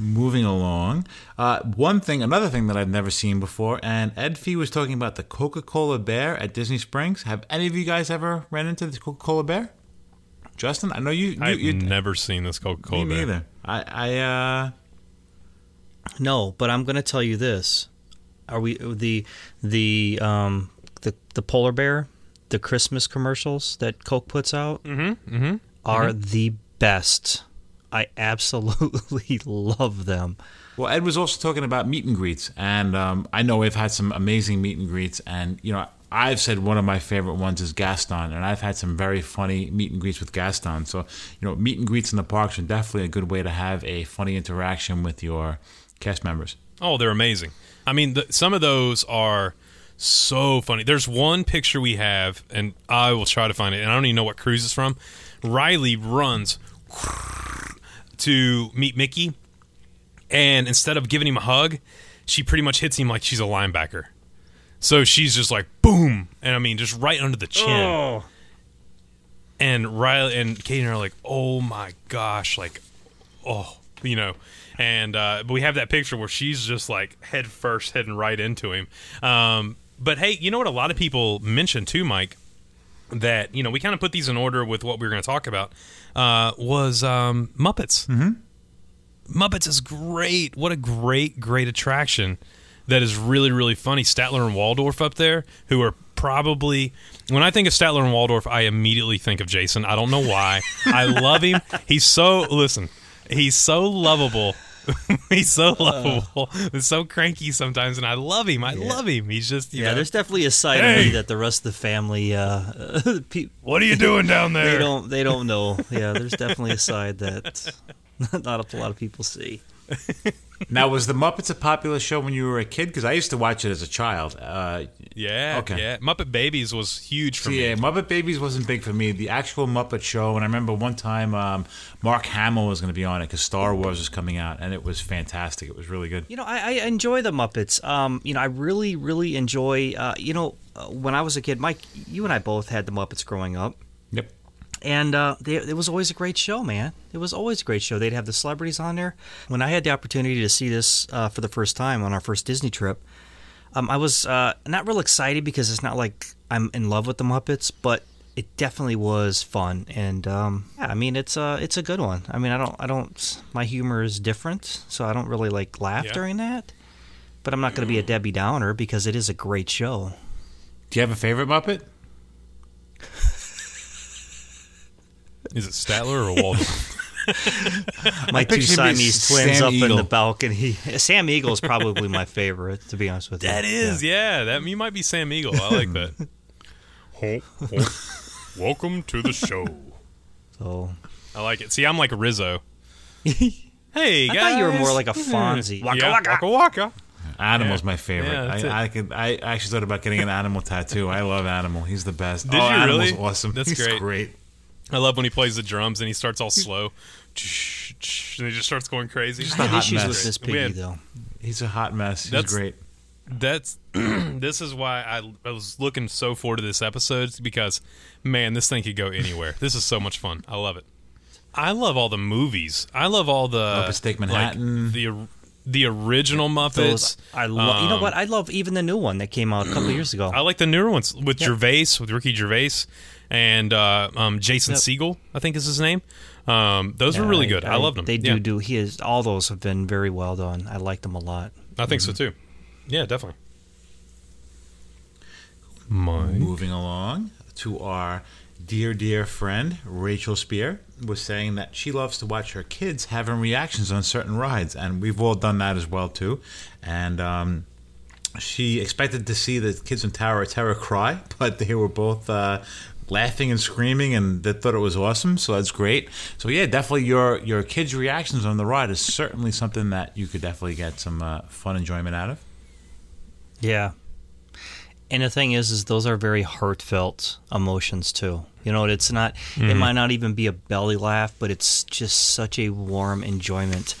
Moving along, uh, one thing, another thing that I've never seen before, and Ed Fee was talking about the Coca-Cola Bear at Disney Springs. Have any of you guys ever ran into the Coca-Cola Bear? Justin, I know you. you, I've you never seen this Coca Cola. bear. neither. I, I uh, No, but I'm going to tell you this: Are we the the um the the polar bear, the Christmas commercials that Coke puts out Mm-hmm. Mm-hmm. are the best. I absolutely love them. Well, Ed was also talking about meet and greets, and um, I know we've had some amazing meet and greets, and you know, I've said one of my favorite ones is Gaston, and I've had some very funny meet and greets with Gaston. So, you know, meet and greets in the parks are definitely a good way to have a funny interaction with your cast members. Oh, they're amazing. I mean, the, some of those are so funny. There's one picture we have, and I will try to find it, and I don't even know what cruise it's from. Riley runs to meet Mickey, and instead of giving him a hug, she pretty much hits him like she's a linebacker. So she's just like boom, and I mean just right under the chin. Oh, And Riley and Katie are like, "Oh my gosh!" Like, oh, you know. And uh, but we have that picture where she's just like head first, heading right into him. Um, but hey, you know what? A lot of people mentioned too, Mike, that you know we kind of put these in order with what we were going to talk about. Uh, was um, Muppets. Mm-hmm. Muppets is great. What a great, great attraction that is really, really funny. Statler and Waldorf up there, who are probably when I think of Statler and Waldorf, I immediately think of Jason. I don't know why. I love him. He's so listen. He's so lovable. he's so lovable. He's so cranky sometimes, and I love him. I love him. He's just you yeah. know, There's definitely a side Hey! of me that the rest of the family, uh, pe- what are you doing down there? they don't, they don't know. Yeah, there's definitely a side that not a lot of people see. Now, was the Muppets a popular show when you were a kid? Because I used to watch it as a child. Uh, Yeah, Okay. yeah. Muppet Babies was huge for so yeah, me. Muppet Babies wasn't big for me. The actual Muppet Show, and I remember one time um, Mark Hamill was going to be on it because Star Wars was coming out, and it was fantastic. It was really good. You know, I, I enjoy the Muppets. Um, you know, I really, really enjoy. Uh, you know, uh, when I was a kid, Mike, you and I both had the Muppets growing up, Yep. And uh, they, it was always a great show, man. It was always a great show. They'd have the celebrities on there. When I had the opportunity to see this uh, for the first time on our first Disney trip, um, I was uh, not real excited because it's not like I'm in love with the Muppets, but it definitely was fun. And um, yeah, I mean, it's a it's a good one. I mean, I don't I don't my humor is different, so I don't really like laugh Yeah. during that. But I'm not going to be a Debbie Downer because it is a great show. Do you have a favorite Muppet? Is it Statler or Waldorf? My two picture him as Siamese twins Sam up in the balcony. Sam Eagle is probably my favorite, to be honest with you. That is, yeah. That you might be Sam Eagle. I like that. Welcome to the show. So I like it. See, I'm like Rizzo. Hey, I guys. thought you were more like a Fozzie. Waka yeah, waka waka. Animal's Yeah. my favorite. Yeah, I, I could. I actually thought about getting an animal tattoo. I love Animal. He's the best. Did oh, you Animal's really? awesome. That's He's great. great. I love when he plays the drums and he starts all slow, and he just starts going crazy. I had hot issues mess. with this We piggy had- though. He's a hot mess. He's That's- great. That's this is why I, I was looking so forward to this episode because man, this thing could go anywhere. this is so much fun. I love it. I love all the movies. I love all the Muppets Take like, Manhattan. the the original Muppets. Those I love. you know Um, what? I love even the new one that came out a couple years ago. I like the newer ones with Yeah. Gervais, with Ricky Gervais, and uh, um, Jason Yep. Segel. I think is his name. Um, those were Yeah, really good. I, loved them. They do Yeah, do. He is. All those have been very well done. I like them a lot. I think so too. Yeah, definitely. My Moving along to our dear, dear friend Rachel Spear was saying that she loves to watch her kids having reactions on certain rides, and we've all done that as well too. And um, she expected to see the kids in Tower of Terror cry, but they were both uh, laughing and screaming, and they thought it was awesome. So that's great. So yeah, definitely your your kids' reactions on the ride is certainly something that you could definitely get some uh, fun enjoyment out of. Yeah. And the thing is, is those are very heartfelt emotions too. You know, it's not. It might not even be a belly laugh, but it's just such a warm enjoyment.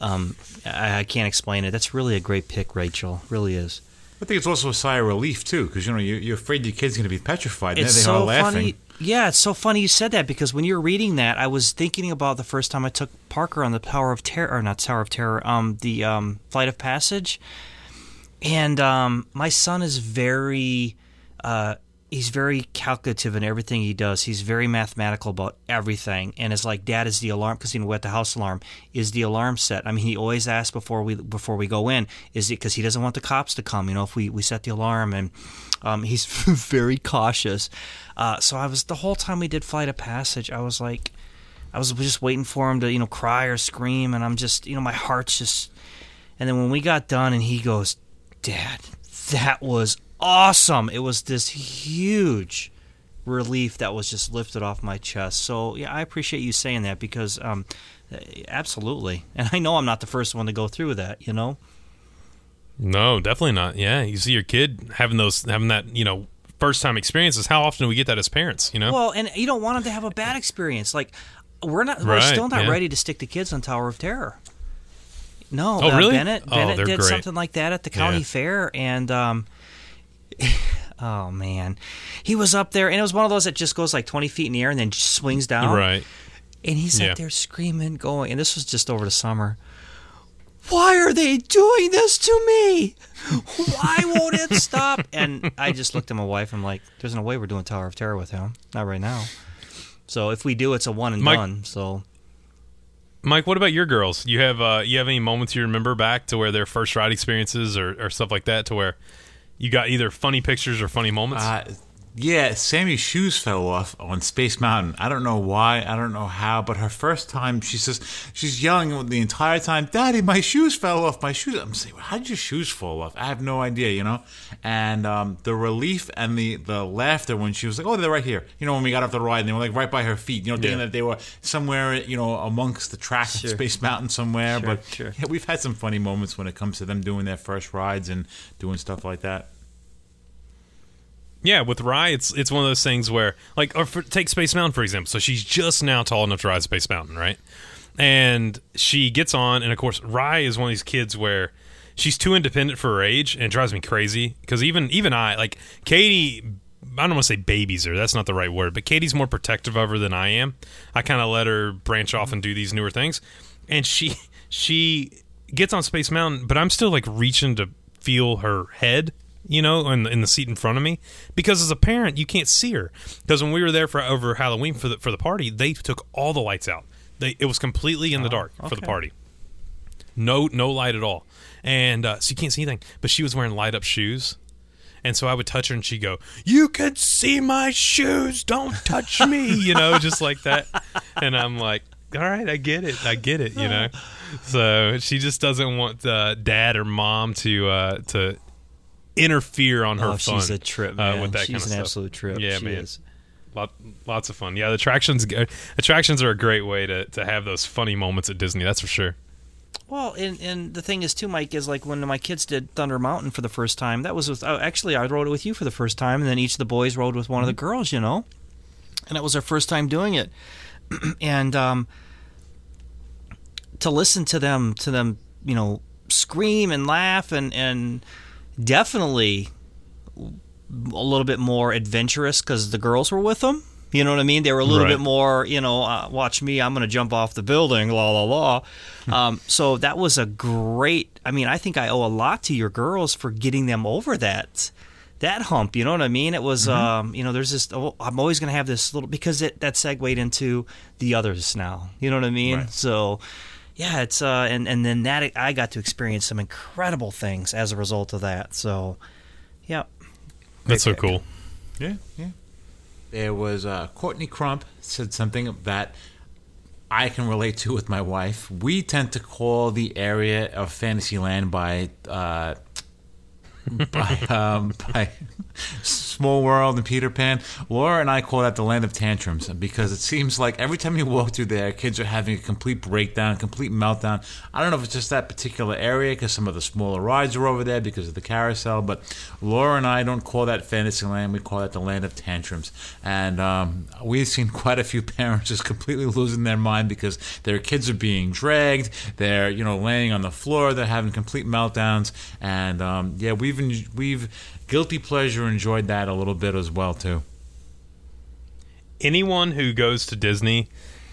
Um, I, I can't explain it. That's really a great pick, Rachel. Really is. I think it's also a sigh of relief too, because you know you're, you're afraid your kid's going to be petrified. and It's there they are so laughing. funny. Yeah, it's so funny you said that because when you were reading that, I was thinking about the first time I took Parker on the Tower of Terror, or not Tower of Terror, um, the um, Flight of Passage, and um, my son is very, uh, he's very calculative in everything he does. He's very mathematical about everything, and it's like, Dad, is the alarm? Because you know, at the house alarm, is the alarm set? I mean, he always asks before we before we go in, is it because he doesn't want the cops to come? You know, if we we set the alarm and. Um, he's very cautious. Uh, so I was the whole time we did Flight of Passage, I was like, I was just waiting for him to you know cry or scream, and I'm just you know my heart's just. And then when we got done, and he goes, "Dad, that was awesome. It was this huge relief that was just lifted off my chest. So yeah, I appreciate you saying that because um, absolutely, and I know I'm not the first one to go through that. You know. No, definitely not. Yeah, you see your kid having those, having that, you know, first time experiences. How often do we get that as parents? You know. Well, and you don't want them to have a bad experience. Like we're not, we're still not yeah. ready to stick the kids on Tower of Terror. No, Oh, uh, really? Bennett, Oh, Bennett they're did great. something like that at the county Yeah. fair, and um, oh man, he was up there, and it was one of those that just goes like twenty feet in the air and then just swings down. right. And he's Yeah. up there screaming, going, and this was just over the summer. Why are they doing this to me? Why won't it stop? And I just looked at my wife. I'm like, "There's no way we're doing Tower of Terror with him. Not right now." So if we do, it's a one and Mike- done. So Mike, what about your girls? You have uh, you have any moments you remember back to where their first ride experiences or, or stuff like that, to where you got either funny pictures or funny moments? Uh, yeah, Sammy's shoes fell off on Space Mountain. I don't know why. I don't know how. But her first time, she says she's yelling the entire time, "Daddy, my shoes fell off. My shoes." I'm saying, "How did your shoes fall off?" I have no idea, you know. And um, the relief and the the laughter when she was like, "Oh, they're right here." You know, when we got off the ride, and they were like right by her feet. You know, thinking Yeah. that they were somewhere, you know, amongst the tracks Sure. of Space Mountain somewhere. Sure, but sure. yeah, we've had some funny moments when it comes to them doing their first rides and doing stuff like that. Yeah, with Rye, it's it's one of those things where, like, or for, take Space Mountain for example. So she's just now tall enough to ride Space Mountain, right? And she gets on, and of course, Rye is one of these kids where she's too independent for her age, and it drives me crazy because even even I, like Katie, I don't want to say babies her. That's not the right word, but Katie's more protective of her than I am. I kind of let her branch off and do these newer things, and she she gets on Space Mountain, but I'm still like reaching to feel her head you know, in, in the seat in front of me, because as a parent, you can't see her. Because when we were there for over Halloween for the for the party, they took all the lights out. They it was completely in the dark for the party. No no light at all, and uh, so you can't see anything. But she was wearing light up shoes, and so I would touch her, and she'd go, "You can see my shoes. Don't touch me," you know, just like that. And I'm like, "All right, I get it. I get it," you know. So she just doesn't want uh, dad or mom to uh, to interfere on her oh, fun. she's a trip, uh, man. with that she's kind of an stuff. absolute trip. Yeah, she man. is. Lot, lots of fun. Yeah, the attractions attractions are a great way to, to have those funny moments at Disney. That's for sure. Well, and and the thing is too, Mike, is like when my kids did Thunder Mountain for the first time. That was with oh, actually I rode it with you for the first time, and then each of the boys rode with one of the girls, you know, and it was their first time doing it, and um, to listen to them to them, you know, scream and laugh and and definitely a little bit more adventurous because the girls were with them. You know what I mean? They were a little Right. bit more, you know, uh, watch me, I'm going to jump off the building, la la la. um, so that was a great. I mean, I think I owe a lot to your girls for getting them over that that hump. You know what I mean? It was, um, you know, there's this. Oh, I'm always going to have this little because it that segued into the others now. You know what I mean? Right. So. Yeah, it's uh, and and then that I got to experience some incredible things as a result of that. So, yeah, That's so pick. cool. Yeah, yeah. There was uh, Courtney Crump said something that I can relate to with my wife. We tend to call the area of Fantasyland by uh, by um, by Small World and Peter Pan. Laura and I call that the land of tantrums because it seems like every time you walk through there, kids are having a complete breakdown, complete meltdown. I don't know if it's just that particular area because some of the smaller rides are over there because of the carousel, but Laura and I don't call that Fantasyland. We call that the land of tantrums. And um, we've seen quite a few parents just completely losing their mind because their kids are being dragged. They're you know laying on the floor. They're having complete meltdowns. And um, yeah, we've we've guilty pleasure enjoyed that a little bit as well too. Anyone who goes to Disney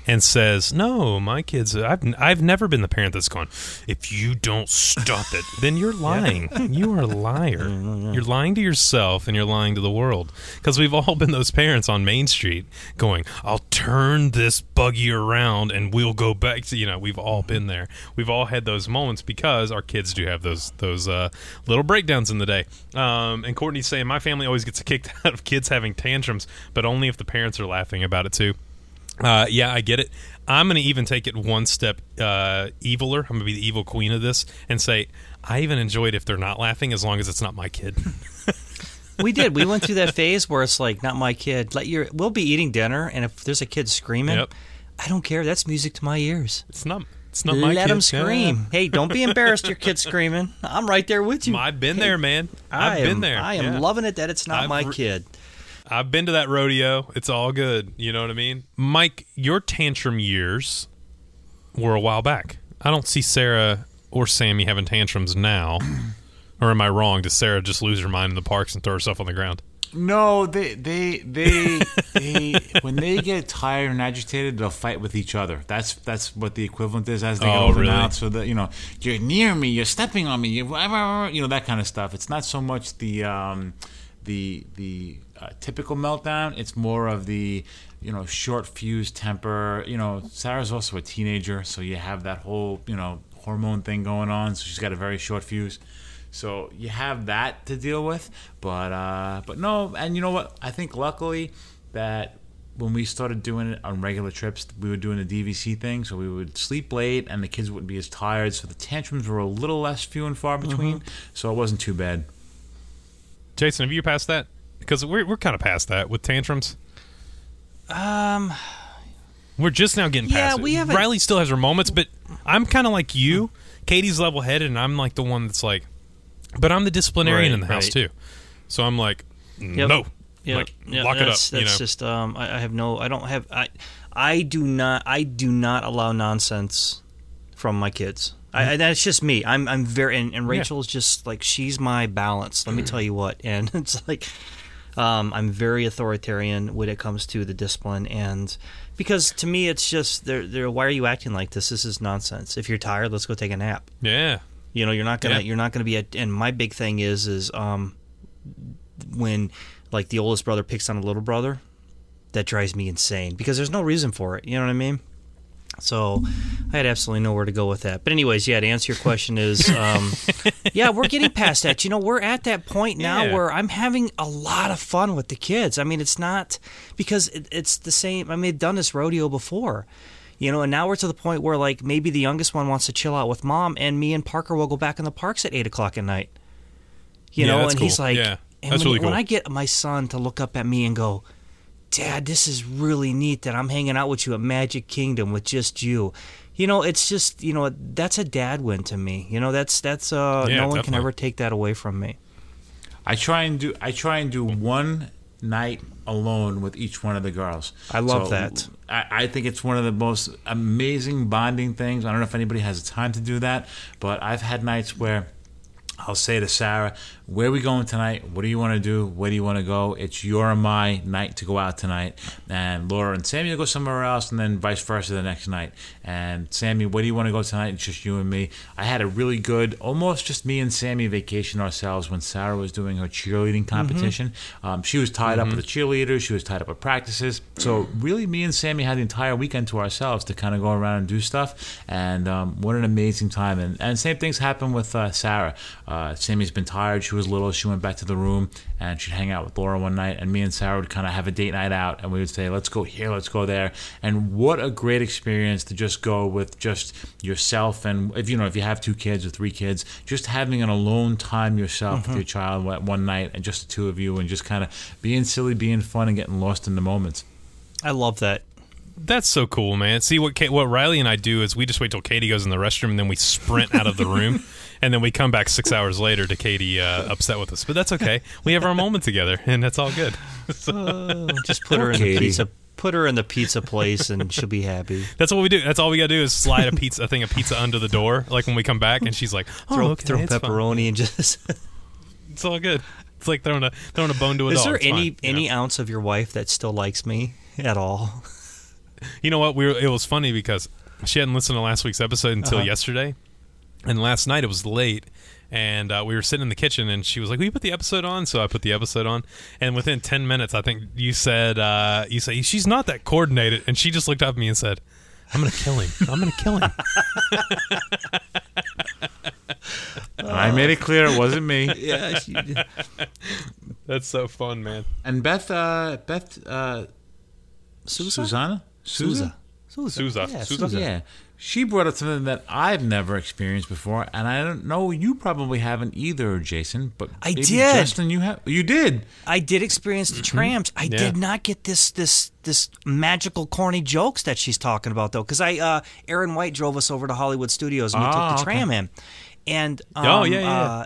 and says, "No, my kids, I've I've never been the parent that's gone. If you don't stop it, then you're lying. You are a liar. You're lying to yourself and you're lying to the world. Because we've all been those parents on Main Street going, "I'll turn this buggy around and we'll go back to." You know, we've all been there. We've all had those moments because our kids do have those those uh, little breakdowns in the day. Um, and Courtney's saying, "My family always gets kicked out of kids having tantrums, but only if the parents are laughing about it too." Uh, yeah, I get it. I'm going to even take it one step uh, eviler. I'm going to be the evil queen of this and say I even enjoy it if they're not laughing as long as it's not my kid. we did. We went through that phase where it's like, not my kid. Let your. We'll be eating dinner, and if there's a kid screaming, Yep. I don't care. That's music to my ears. It's not. It's not my Let kid. him scream. Hey, don't be embarrassed. Your kid's screaming. I'm right there with you. I've been Hey, there, man. I've am, been there. I am Yeah. loving it that it's not I've my re- kid. I've been to that rodeo. It's all good. You know what I mean? Mike, your tantrum years were a while back. I don't see Sarah or Sammy having tantrums now. or am I wrong? Does Sarah just lose her mind in the parks and throw herself on the ground? No, they they they they when they get tired and agitated, they'll fight with each other. That's that's what the equivalent is as they get Oh, older really? now. So that you know, you're near me, you're stepping on me, you you know that kind of stuff. It's not so much the um, the the uh, typical meltdown. It's more of the you know short fuse temper. You know, Sarah's also a teenager, so you have that whole you know hormone thing going on. So she's got a very short fuse. So you have that to deal with, but uh, but no, and you know what? I think luckily that when we started doing it on regular trips, we were doing the DVC thing, so we would sleep late, and the kids wouldn't be as tired, so the tantrums were a little less few and far between, so it wasn't too bad. Jason, have you passed that? Because we're we're kind of past that with tantrums. Um, We're just now getting Yeah, past it. we haven't- Riley still has her moments, but I'm kind of like you. Katie's level headed, and I'm like the one that's like, but I'm the disciplinarian Right, in the house right. too. So I'm like, Yep. no, yeah, like yeah, lock it up. that's, you know, just um, I, I have no, I don't have, I, I do not, I do not allow nonsense from my kids. I, I, that's just me. I'm, I'm very, and, and Rachel's just like she's my balance. Let me tell you what, and it's like, um, I'm very authoritarian when it comes to the discipline, and because to me it's just, they're, they're, why are you acting like this? This is nonsense. If you're tired, let's go take a nap. yeah, You know, you're not gonna Yeah. you're not gonna be at. And my big thing is is um when like the oldest brother picks on a little brother, that drives me insane because there's no reason for it. You know what I mean? So I had absolutely nowhere to go with that. But anyways, yeah. To answer your question is, um, yeah, we're getting past that. You know, we're at that point now Yeah. where I'm having a lot of fun with the kids. I mean, it's not because it, it's the same. I mean, I've done this rodeo before you know and now we're to the point where like maybe the youngest one wants to chill out with mom and me and parker will go back in the parks at 8 o'clock at night you Yeah, know and he's like Yeah, and that's when, really when i get my son to look up at me and go dad this is really neat that i'm hanging out with you at magic kingdom with just you you know it's just you know that's a dad win to me you know that's that's uh Yeah, no one can ever take that away from me I try and do I try and do one night alone with each one of the girls. I love that. I, I think it's one of the most amazing bonding things. I don't know if anybody has the time to do that, but I've had nights where I'll say to Sarah, "Where are we going tonight? What do you want to do? Where do you want to go? It's your and my night to go out tonight." And Laura and Sammy will go somewhere else, and then vice versa the next night. And Sammy, where do you want to go tonight? It's just you and me. I had a really good, almost just me and Sammy vacation ourselves when Sarah was doing her cheerleading competition. Um, she was tied up with the cheerleaders. She was tied up with practices. So really, me and Sammy had the entire weekend to ourselves to kind of go around and do stuff. And um, what an amazing time! And and same things happened with uh, Sarah. Uh, Sammy's been tired. She was little. She went back to the room and she'd hang out with Laura one night. And me and Sarah would kind of have a date night out, and we would say, "Let's go here. Let's go there." And what a great experience to just go with just yourself. And if you know, if you have two kids or three kids, just having an alone time yourself with mm-hmm. your child one- night, and just the two of you, and just kind of being silly, being fun, and getting lost in the moments. i love that That's so cool, man. See what Ka- what Riley and I do is we just wait till Katie goes in the restroom and then we sprint out of the room, and then we come back six hours later to Katie uh, upset with us. But that's okay. We have our moment together, and that's all good. So, just put her in the pizza put her in the pizza place and she'll be happy that's what we do. That's all we gotta do is slide a pizza, a thing of pizza under the door, like when we come back, and she's like, "Oh, throw, okay, throw it's fine. pepperoni and just It's all good. It's like throwing a throwing a bone to a Is dog. there It's any fine, you know? any ounce of your wife that still likes me at all? You know what? We were, it was funny because she hadn't listened to last week's episode until Uh-huh. yesterday, and last night it was late, and uh, we were sitting in the kitchen, and she was like, "Will you put the episode on?" So I put the episode on, and within ten minutes, I think you said uh, you say she's not that coordinated, and she just looked up at me and said, "I'm gonna kill him. I'm gonna kill him." I made it clear it wasn't me. Yeah, she, That's so fun, man. And Beth, uh, Beth, uh, Sousa? Susanna, Sousa. Sousa. Yeah, Sousa. Sousa. Yeah. She brought up something that I've never experienced before, and I don't know you probably haven't either, Jason. But I maybe did. Justin, you have. You did. I did experience Mm-hmm. the trams. I Yeah. did not get this this this magical corny jokes that she's talking about though, because I uh, Aaron White drove us over to Hollywood Studios and we Ah, took the okay. tram in, and um, Oh, yeah, yeah, yeah. Uh,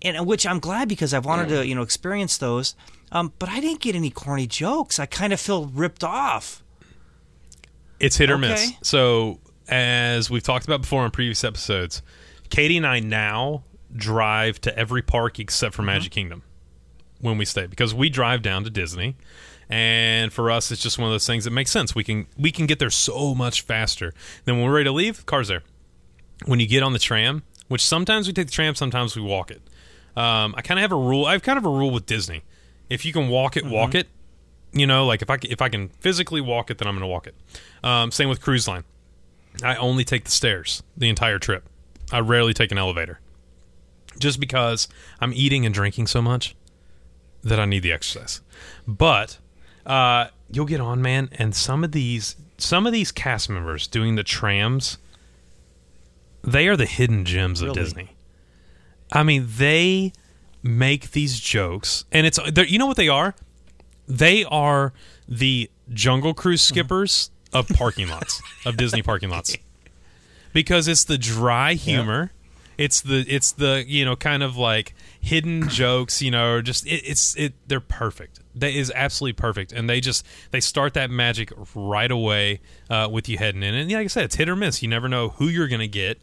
and which I'm glad because I've wanted to you know experience those. Um, but I didn't get any corny jokes. I kind of feel ripped off. It's hit or miss. So, as we've talked about before on previous episodes, Katie and I now drive to every park except for Magic Kingdom when we stay because we drive down to Disney. And for us, it's just one of those things that makes sense. We can we can get there so much faster. Then when we're ready to leave, car's there. When you get on the tram, which sometimes we take the tram, sometimes we walk it. Um, I kind of have a rule. I have kind of a rule with Disney. If you can walk it, walk it. You know, like if I if I can physically walk it, then I'm going to walk it. Um, same with cruise line. I only take the stairs the entire trip. I rarely take an elevator, just because I'm eating and drinking so much that I need the exercise. But uh, you'll get on, man, and some of these some of these cast members doing the trams, they are the hidden gems of Really? Disney. I mean, they make these jokes, and it's you know what they are. They are the Jungle Cruise skippers of parking lots of Disney parking lots because it's the dry humor. It's the it's the you know kind of like hidden jokes, you know, or just it, it's it. They're perfect. That is absolutely perfect, and they just they start that magic right away uh, with you heading in. And yeah, like I said, it's hit or miss. You never know who you're going to get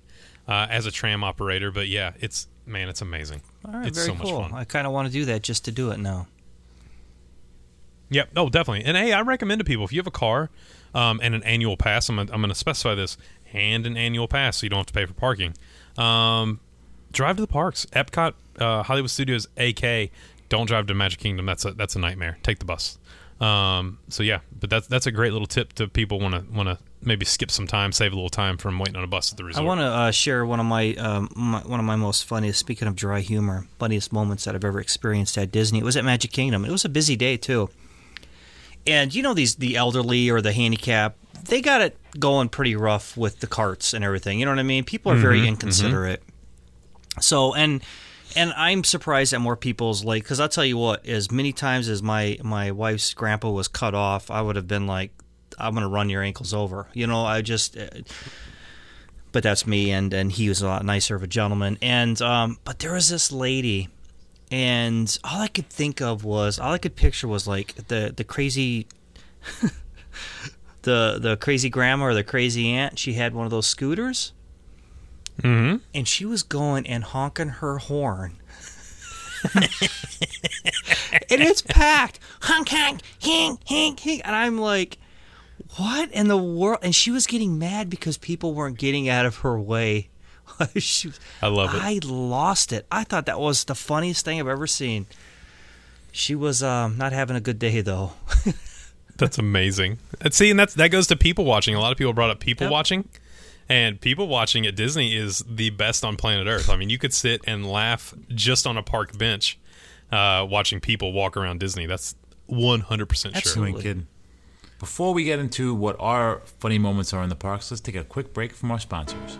uh, as a tram operator, but yeah, it's man, it's amazing. All right, it's very so much cool. fun. I kind of want to do that just to do it now. Yep. Oh, definitely. And hey, I recommend to people if you have a car um, and an annual pass. I'm gonna, I'm going to specify this and an annual pass, so you don't have to pay for parking. Um, drive to the parks. Epcot, uh, Hollywood Studios, AK. Don't drive to Magic Kingdom. That's a that's a nightmare. Take the bus. Um, so yeah, but that's that's a great little tip to people want to want to maybe skip some time, save a little time from waiting on a bus at the resort. I want to uh, share one of my, um, my one of my most funniest. Speaking of dry humor, funniest moments that I've ever experienced at Disney. It was at Magic Kingdom. It was a busy day too, and you know these the elderly or the handicap, they got it going pretty rough with the carts and everything. You know what I mean? People are very inconsiderate. So and and I'm surprised at more people's like because I'll tell you what, as many times as my my wife's grandpa was cut off, I would have been like, I'm gonna run your ankles over. You know, I just. Uh, but that's me and and he was a lot nicer of a gentleman and um but there was this lady and all i could think of was all i could picture was like the the crazy the the crazy grandma or the crazy aunt. She had one of those scooters. Hmm and she was going and honking her horn. And it's packed. Honk honk hink hink hink. And i'm like what in the world? And she was getting mad because people weren't getting out of her way. she, was- I love it. I lost it. I thought that was the funniest thing I've ever seen. She was um, not having a good day though. That's amazing. And see, and that's that goes to people watching. A lot of people brought up people Yep. watching, and people watching at Disney is the best on planet Earth. I mean, you could sit and laugh just on a park bench, uh, watching people walk around Disney. That's one hundred percent sure. Absolutely. You. Before we get into what our funny moments are in the parks, let's take a quick break from our sponsors.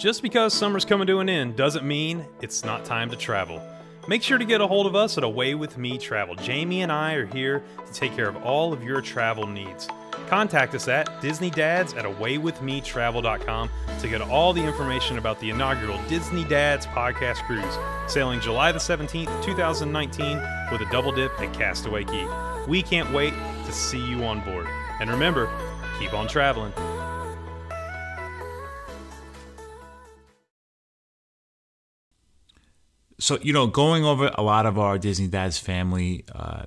Just because summer's coming to an end doesn't mean it's not time to travel. Make sure to get a hold of us at Away With Me Travel. Jamie and I are here to take care of all of your travel needs. Contact us at DisneyDads at AwayWithMeTravel.com to get all the information about the inaugural Disney Dads podcast cruise, sailing July the 17th, 2019, with a double dip at Castaway Cay. We can't wait to see you on board. And remember, keep on traveling. So, you know, going over a lot of our Disney Dad's family uh,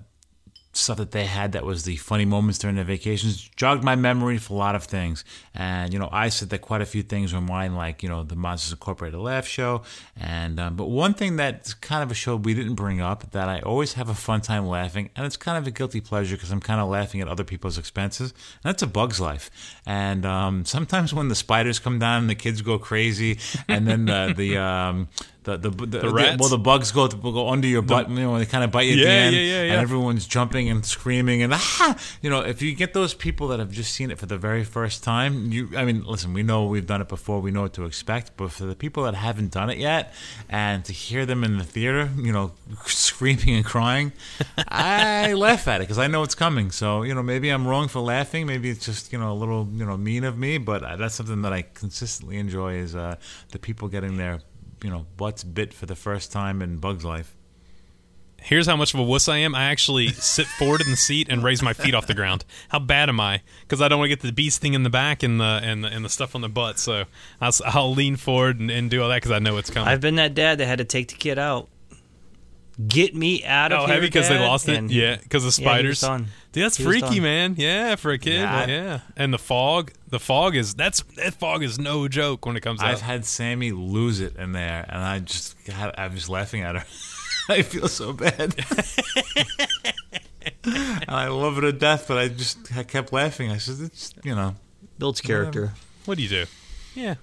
stuff that they had that was the funny moments during their vacations jogged my memory for a lot of things. And, you know, I said that quite a few things were mine, like, you know, the Monsters Incorporated Laugh Show. And, um, but one thing that's kind of a show we didn't bring up that I always have a fun time laughing, and it's kind of a guilty pleasure because I'm kind of laughing at other people's expenses, and that's A Bug's Life. And um, sometimes when the spiders come down and the kids go crazy, and then the, the, um, the the, the, the- rats? well the bugs go go under your butt, you know, they kind of bite you at the end, yeah, yeah, and everyone's jumping and screaming and ah, you know, if you get those people that have just seen it for the very first time, you, I mean, listen, we know we've done it before, we know what to expect, but for the people that haven't done it yet, and to hear them in the theater, you know, screaming and crying, I laugh at it because I know it's coming. So you know, maybe I'm wrong for laughing, maybe it's just you know a little you know mean of me, but uh, that's something that I consistently enjoy is uh, the people getting their you know butts bit for the first time in Bug's life. Here's how much of a wuss I am. I actually sit forward in the seat and raise my feet off the ground. How bad am I? Because I don't want to get the beast thing in the back and the and the, and the stuff on the butt. So I'll, s- I'll lean forward and, and do all that because I know it's coming. I've been that dad that had to take the kid out. Get me out of oh, here. heavy because they Dad. lost it. And Yeah, because of Yeah, he spiders. was done. Dude, that's He was freaky, done. man. Yeah, for a kid. Yeah, Yeah, and the fog. The fog is that's that fog is no joke when it comes to I've out. had Sammy lose it in there, and I just had, I was laughing at her. I feel so bad. and I love her to death, but I just I kept laughing. I said, it's you know. builds character. what do you do? Yeah,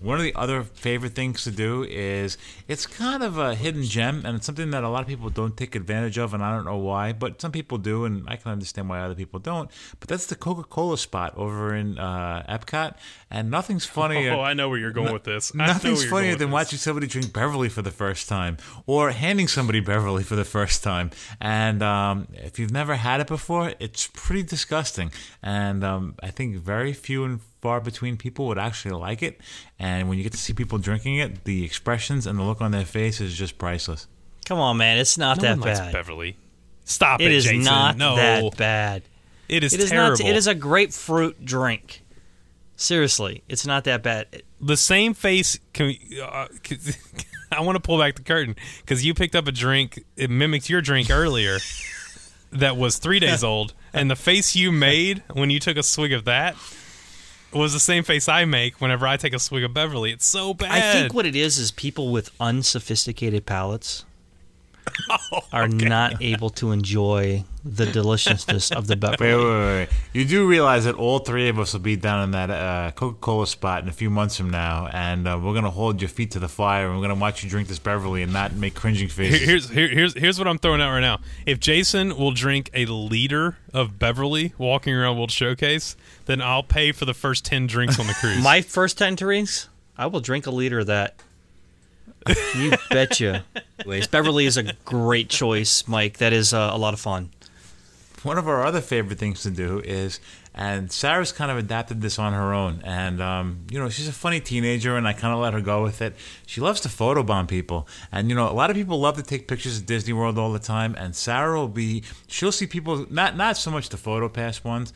One of the other favorite things to do is it's kind of a hidden gem, and it's something that a lot of people don't take advantage of, and I don't know why, but some people do, and I can understand why other people don't. But that's the Coca Cola spot over in uh, Epcot, and nothing's funnier. Oh, I know where you're going with this. I Nothing's funnier than watching somebody drink Beverly for the first time, or handing somebody Beverly for the first time. And um, if you've never had it before, it's pretty disgusting. And um, I think very few and far between people would actually like it. And when you get to see people drinking it, the expressions and the look on their face is just priceless. Come on, man. It's not No that one likes bad. Beverly. Stop it, It is Jason. not no, that bad. It is It is terrible. not. It is a grapefruit drink. Seriously, it's not that bad. the same face. Can we, uh, I want to pull back the curtain because you picked up a drink. It mimicked your drink earlier that was three days old, and the face you made when you took a swig of that was the same face I make whenever I take a swig of Beverly. It's so bad. I think what it is is people with unsophisticated palates Oh, are not able to enjoy the deliciousness of the Wait, Beverly. wait, wait, wait. You do realize that all three of us will be down in that uh, Coca Cola spot in a few months from now, and uh, we're going to hold your feet to the fire, and we're going to watch you drink this Beverly and not make cringing faces. Here's here, here's here's what I'm throwing out right now. If Jason will drink a liter of Beverly walking around World Showcase, then I'll pay for the first ten drinks on the cruise. My first ten drinks, I will drink a liter of that. You betcha. Anyways, Beverly is a great choice, Mike. That is uh, a lot of fun. One of our other favorite things to do is, and Sarah's kind of adapted this on her own. And, um, you know, she's a funny teenager, and I kind of let her go with it. She loves to photobomb people. And, you know, a lot of people love to take pictures at Disney World all the time. And Sarah will be, she'll see people, not, not so much the photo pass ones,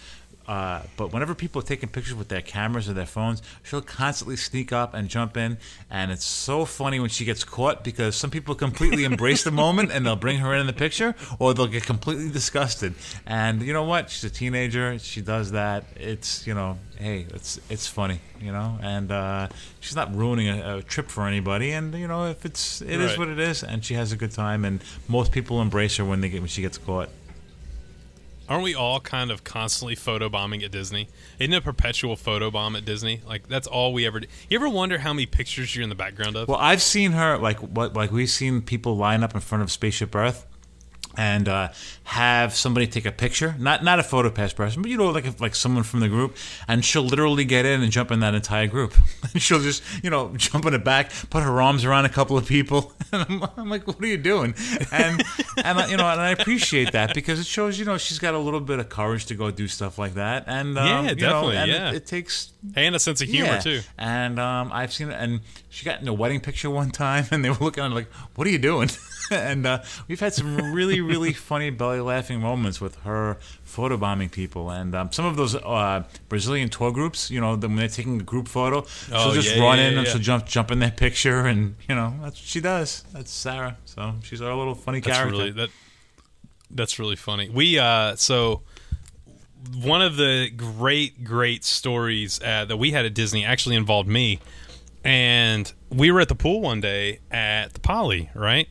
uh, but whenever people are taking pictures with their cameras or their phones, she'll constantly sneak up and jump in. And it's so funny when she gets caught because some people completely embrace the moment and they'll bring her in in the picture, or they'll get completely disgusted. And you know what? She's a teenager. She does that. It's you know, hey, it's it's funny, you know. And uh, she's not ruining a, a trip for anybody. And you know, if it's it is Right. what it is, and she has a good time. And most people embrace her when they get when she gets caught. Aren't we all kind of constantly photobombing at Disney? Isn't it a perpetual photobomb at Disney? Like that's all we ever do. You ever wonder how many pictures you're in the background of? Well, I've seen her like what like we've seen people line up in front of Spaceship Earth and uh, have somebody take a picture, not not a photo pass person, but you know, like like someone from the group, and she'll literally get in and jump in that entire group. and she'll just you know jump in the back, put her arms around a couple of people, and I'm, I'm like, what are you doing? And and I- you know, and I appreciate that because it shows you know she's got a little bit of courage to go do stuff like that, and um, Yeah, you know, definitely, and yeah. it, it takes and a sense of humor yeah. too. And um, I've seen it, and she got in a wedding picture one time, and they were looking at her like, "What are you doing?" and uh, we've had some really, really funny belly laughing moments with her photobombing people, and um, some of those uh, Brazilian tour groups. You know, when they're taking a group photo, she'll Oh, just yeah, run yeah, in and she'll jump jump in their picture, and you know that's what she does. That's Sarah. So she's our little funny That's character. really that. That's really funny. We uh so one of the great great stories uh, that we had at Disney actually involved me, and we were at the pool one day at the Poly, right?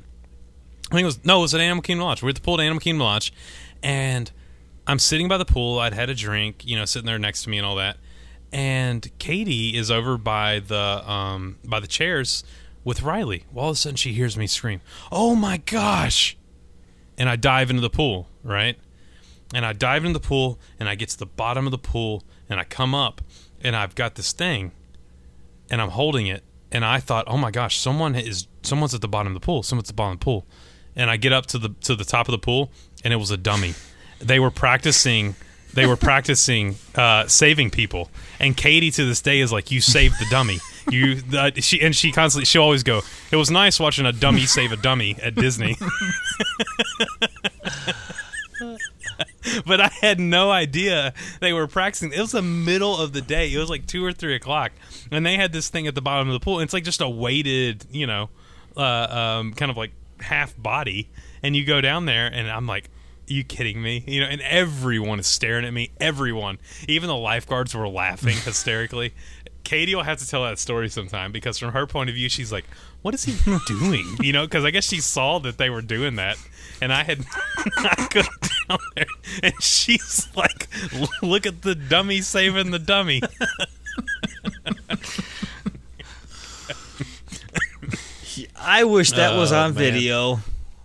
I think it was no, it was at Animal Kingdom Lodge. We were at the pool at Animal Kingdom Lodge, and I'm sitting by the pool. I'd had a drink, you know, sitting there next to me and all that. And Katie is over by the um, by the chairs with Riley. Well, all of a sudden, she hears me scream, "Oh my gosh!" And I dive into the pool, right? And I dive into the pool, and I get to the bottom of the pool, and I come up, and I've got this thing, and I'm holding it, and I thought, "Oh my gosh, someone is someone's at the bottom of the pool. Someone's at the bottom of the pool." And I get up to the to the top of the pool, and it was a dummy. They were practicing. They were practicing uh, saving people, and Katie to this day is like, "You saved the dummy." You uh, she and she constantly she'll always go. It was nice watching a dummy save a dummy at Disney. but I had no idea they were practicing. It was the middle of the day. It was like two or three o'clock, and they had this thing at the bottom of the pool. It's like just a weighted, you know, uh, um, kind of like half body. And you go down there, and I'm like, you kidding me? You know, and everyone is staring at me. Everyone, even the lifeguards were laughing hysterically. Katie will have to tell that story sometime because from her point of view, she's like, "What is he doing?" You know, because I guess she saw that they were doing that, and I had I go down there, and she's like, "Look at the dummy saving the dummy." I wish that was Oh, on man. video.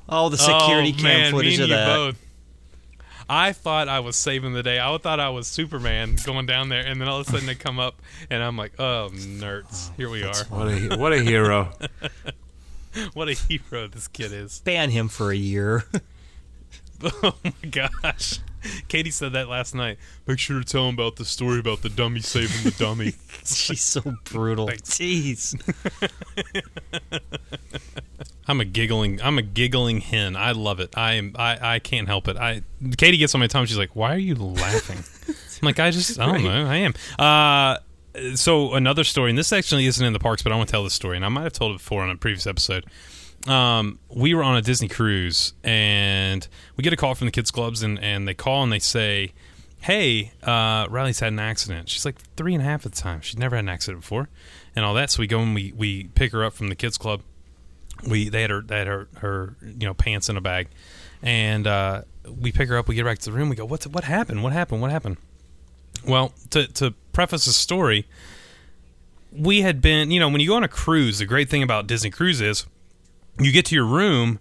All the security oh, cam man, footage me of and you that. both. I thought I was saving the day. I thought I was Superman going down there, and then all of a sudden they come up, and I'm like, "Oh, nerds! Here we are! What a what a hero. What a hero this kid is!" Ban him for a year. Oh my gosh! Katie said that last night. Make sure to tell him about the story about the dummy saving the dummy. She's so brutal. Thanks. Jeez. I'm a giggling. I'm a giggling hen. I love it. I am. I, I can't help it. I. Katie gets on my tongue. She's like, "Why are you laughing?" I'm like, "I just. I don't know. I am." Uh, so another story, and this actually isn't in the parks, but I want to tell this story, and I might have told it before on a previous episode. Um, we were on a Disney cruise, and we get a call from the kids clubs, and and they call and they say. Hey, uh, Riley's had an accident. She's like three and a half at the time. She'd never had an accident before, and all that. So we go and we, we pick her up from the kids club, we they had her they had her her you know pants in a bag, and uh, we pick her up. We get back to the room. We go, what's what happened? What happened? What happened? Well, to to preface the story, we had been you know when you go on a cruise, the great thing about Disney Cruise is you get to your room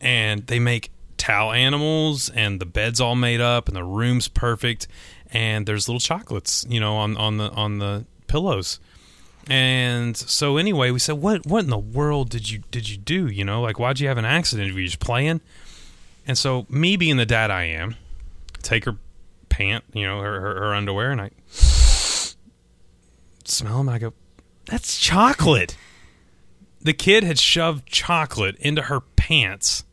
and they make towel animals and the bed's all made up and the room's perfect and there's little chocolates you know on on the on the pillows and so anyway, we said, "What what in the world did you did you do? You know, like why'd you have an accident? Were you just playing?" And so me being the dad I am, take her pant, you know, her her, her underwear, and I smell them. I go, "That's chocolate." The kid had shoved chocolate into her pants,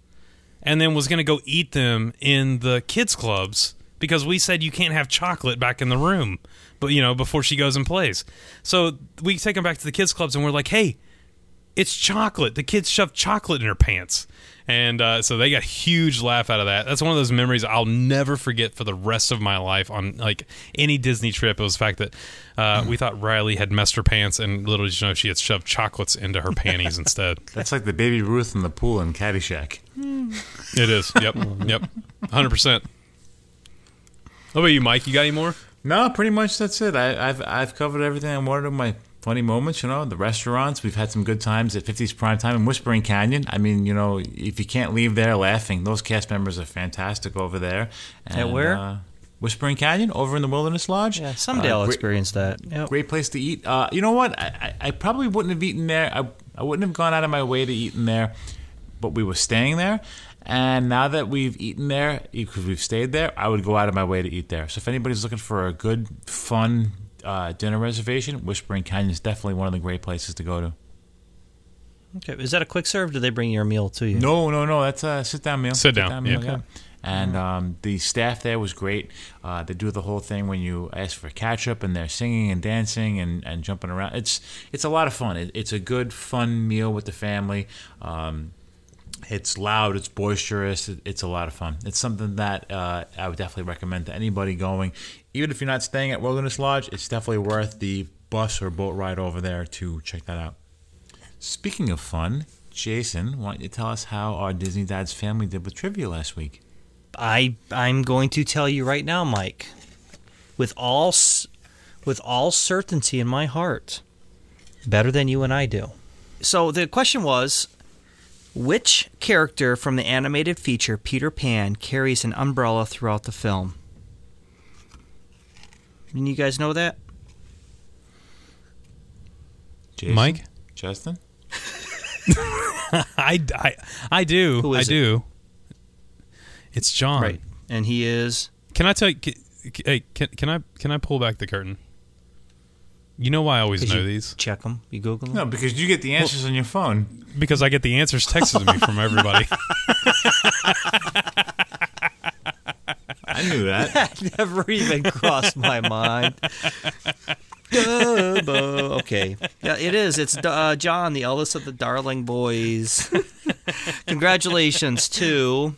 and then was going to go eat them in the kids clubs because we said you can't have chocolate back in the room, but you know before she goes and plays. So we take them back to the kids clubs, and we're like, "Hey, it's chocolate." The kids shoved chocolate in her pants, and uh, so they got a huge laugh out of that. That's one of those memories I'll never forget for the rest of my life on like any Disney trip. It was the fact that uh, we thought Riley had messed her pants, and little did you know she had shoved chocolates into her panties instead. That's like the baby Ruth in the pool in Caddyshack. It is. Yep. Yep. Hundred percent. What about you, Mike? You got any more? No, pretty much that's it. I, I've I've covered everything I wanted of my funny moments. You know, the restaurants. We've had some good times at 50s Prime Time and Whispering Canyon. I mean, you know, if you can't leave there laughing, those cast members are fantastic over there. And, where? Uh, Whispering Canyon over in the Wilderness Lodge. Yeah, someday Uh, I'll great- experience that. Yep. Great place to eat. Uh, you know what? I, I, I probably wouldn't have eaten there. I, I wouldn't have gone out of my way to eat in there, but we were staying there. And now that we've eaten there, because we've stayed there, I would go out of my way to eat there. So if anybody's looking for a good, fun uh, dinner reservation, Whispering Canyon is definitely one of the great places to go to. Okay. Is that a quick serve? Or do they bring your meal to you? No, no, no. That's a sit down meal. Sit down, meal, yeah. And um, the staff there was great. Uh, they do the whole thing when you ask for ketchup, and they're singing and dancing and, and jumping around. It's it's a lot of fun. It, it's a good, fun meal with the family. Um, it's loud, it's boisterous, it, it's a lot of fun. It's something that uh, I would definitely recommend to anybody going. Even if you're not staying at Wilderness Lodge, it's definitely worth the bus or boat ride over there to check that out. Speaking of fun, Jason, why don't you tell us how our Disney Dad's family did with trivia last week? I I'm going to tell you right now, Mike, with all with all certainty in my heart, better than you and I do. so the question was which character from the animated feature Peter Pan carries an umbrella throughout the film? And you guys know that? Jason? Mike? Justin? I, I, I do. Who is I it? do. It's John. Right. And he is Can I tell you? Can, hey, can, can I can I pull back the curtain? You know why I always know you these Check them. You Google them. No, because you get the answers on your phone. because I get the answers texted to me from everybody. I knew that. That never even crossed my mind. Dubbo. okay. Yeah, it is. It's uh, John, the eldest of the Darling Boys. Congratulations to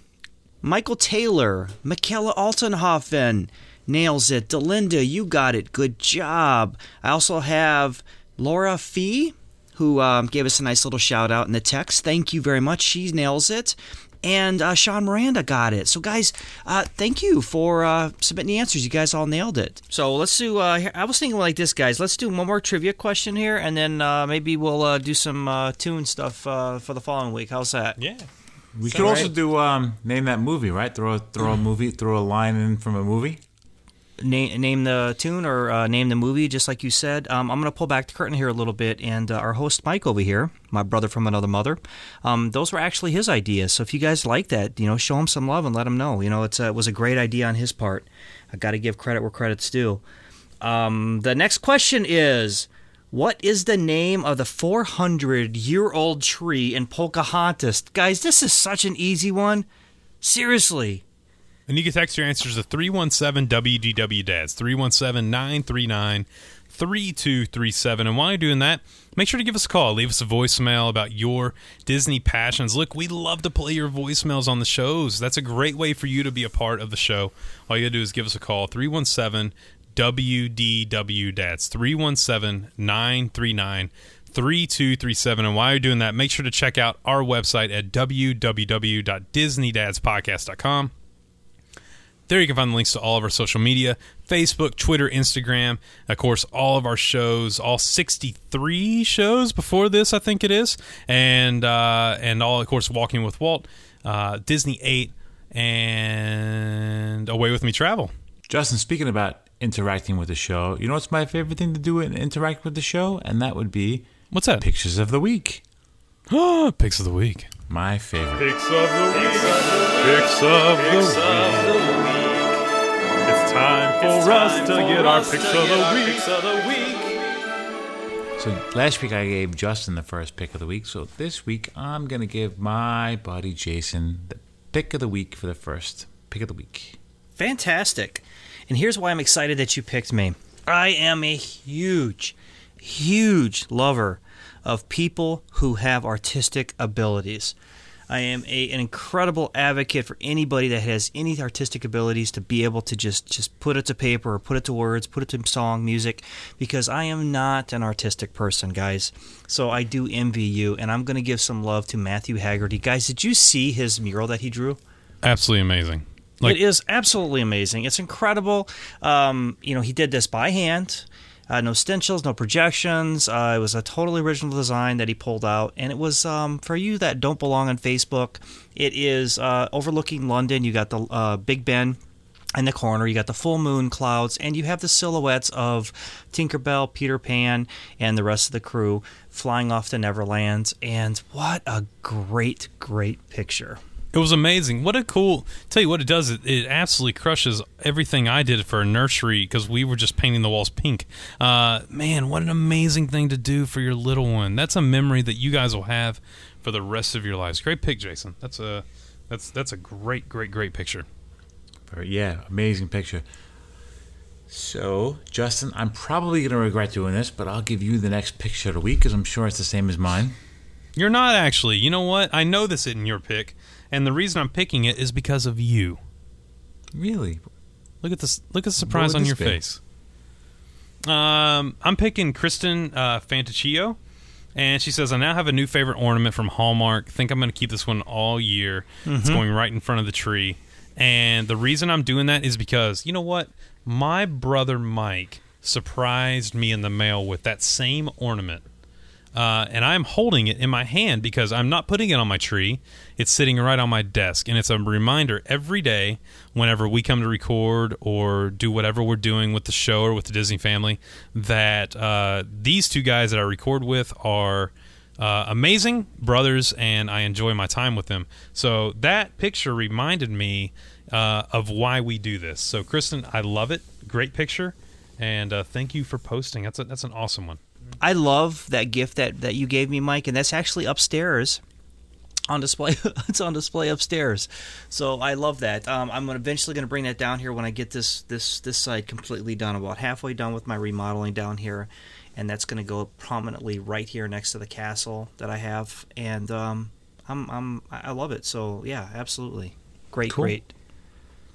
Michael Taylor, Michaela Altenhofen. Nails it. Delinda, you got it. Good job. I also have Laura Fee, who um, gave us a nice little shout out in the text. Thank you very much. She nails it. And uh, Sean Miranda got it. So, guys, uh, thank you for uh, submitting the answers. You guys all nailed it. So, let's do. Uh, I was thinking like this, guys. Let's do one more trivia question here, and then uh, maybe we'll uh, do some uh, tune stuff uh, for the following week. How's that? yeah. We could also do um, name that movie, right? Throw a, throw a movie, throw a line in from a movie. Name, name the tune or uh, name the movie, just like you said. Um, I'm going to pull back the curtain here a little bit, and uh, our host Mike over here, my brother from another mother, um, those were actually his ideas. So if you guys like that, you know, show him some love and let him know. You know, a, it was a great idea on his part. I got to give credit where credit's due. Um, the next question is. What is the name of the 400 year old tree in Pocahontas? Guys, this is such an easy one. Seriously. And you can text your answers to 317 WDW Dads, 317 939 3237. And while you're doing that, make sure to give us a call. Leave us a voicemail about your Disney passions. Look, we love to play your voicemails on the shows. That's a great way for you to be a part of the show. All you got to do is give us a call, 317 WDW Dads, 317 939 3237. And while you're doing that, make sure to check out our website at www.disneydadspodcast.com. There you can find the links to all of our social media Facebook, Twitter, Instagram. Of course, all of our shows, all 63 shows before this, I think it is. And, uh, and all, of course, Walking with Walt, uh, Disney 8, and Away with Me Travel. Justin, speaking about interacting with the show, you know what's my favorite thing to do and interact with the show? And that would be What's that? pictures of the week. Picks of the week. My favorite. Picks of the week. Picks of the week. It's time for us to get our picks of the week. So last week I gave Justin the first pick of the week. So this week I'm gonna give my buddy Jason the pick of the week for the first pick of the week. Fantastic. And here's why I'm excited that you picked me. I am a huge, huge lover of people who have artistic abilities. I am a, an incredible advocate for anybody that has any artistic abilities to be able to just, just put it to paper or put it to words, put it to song, music, because I am not an artistic person, guys. So I do envy you, and I'm going to give some love to Matthew Haggerty. Guys, did you see his mural that he drew? Absolutely amazing. Like, it is absolutely amazing. It's incredible. Um, you know, he did this by hand. Uh, no stencils, no projections. Uh, it was a totally original design that he pulled out, and it was um, for you that don't belong on Facebook. It is uh, overlooking London. You got the uh, Big Ben in the corner. You got the full moon clouds, and you have the silhouettes of Tinkerbell, Peter Pan, and the rest of the crew flying off to Neverland. And what a great, great picture! It was amazing. What a cool! Tell you what it does. It, it absolutely crushes everything I did for a nursery because we were just painting the walls pink. Uh, man, what an amazing thing to do for your little one. That's a memory that you guys will have for the rest of your lives. Great pick, Jason. That's a that's that's a great, great, great picture. Yeah, amazing picture. So, Justin, I'm probably going to regret doing this, but I'll give you the next picture of the week because I'm sure it's the same as mine. You're not actually. You know what? I know this isn't your pick, and the reason I'm picking it is because of you. Really? Look at this! Look at the surprise on your be? face. Um, I'm picking Kristen uh, Fanticcio, and she says, "I now have a new favorite ornament from Hallmark. Think I'm going to keep this one all year. It's Mm-hmm. going right in front of the tree." And the reason I'm doing that is because you know what? My brother Mike surprised me in the mail with that same ornament uh, and I'm holding it in my hand because I'm not putting it on my tree. It's sitting right on my desk, and it's a reminder every day whenever we come to record or do whatever we're doing with the show or with the Disney family that uh, these two guys that I record with are. Uh, amazing brothers, and I enjoy my time with them. So that picture reminded me uh, of why we do this. So, Kristen, I love it. Great picture, and uh, thank you for posting. That's a, that's an awesome one. I love that gift that, that you gave me, Mike, and that's actually upstairs on display. it's on display upstairs, so I love that. Um, I'm eventually going to bring that down here when I get this this this side completely done. About halfway done with my remodeling down here, and that's going to go prominently right here next to the castle that I have, and um, I'm I'm I love it. So yeah, absolutely, great, Cool. great.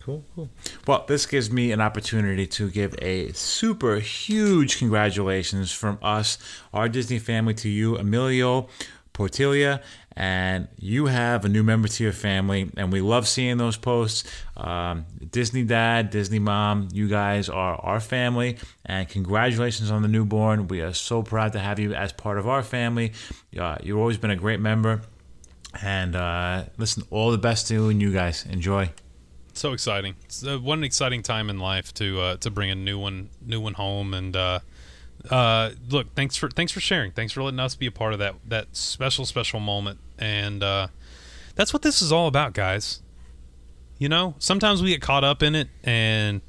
Cool, cool. Well, this gives me an opportunity to give a super huge congratulations from us, our Disney family, to you, Emilio Portilla. And you have a new member to your family, and we love seeing those posts. Um, Disney dad, Disney mom, you guys are our family, and congratulations on the newborn. We are so proud to have you as part of our family. Uh, you've always been a great member, and uh, listen, all the best to you and you guys. Enjoy. So exciting! It's, uh, what an exciting time in life to uh, to bring a new one new one home. And uh, uh, look, thanks for thanks for sharing. Thanks for letting us be a part of that that special special moment. And uh, that's what this is all about, guys. You know, sometimes we get caught up in it, and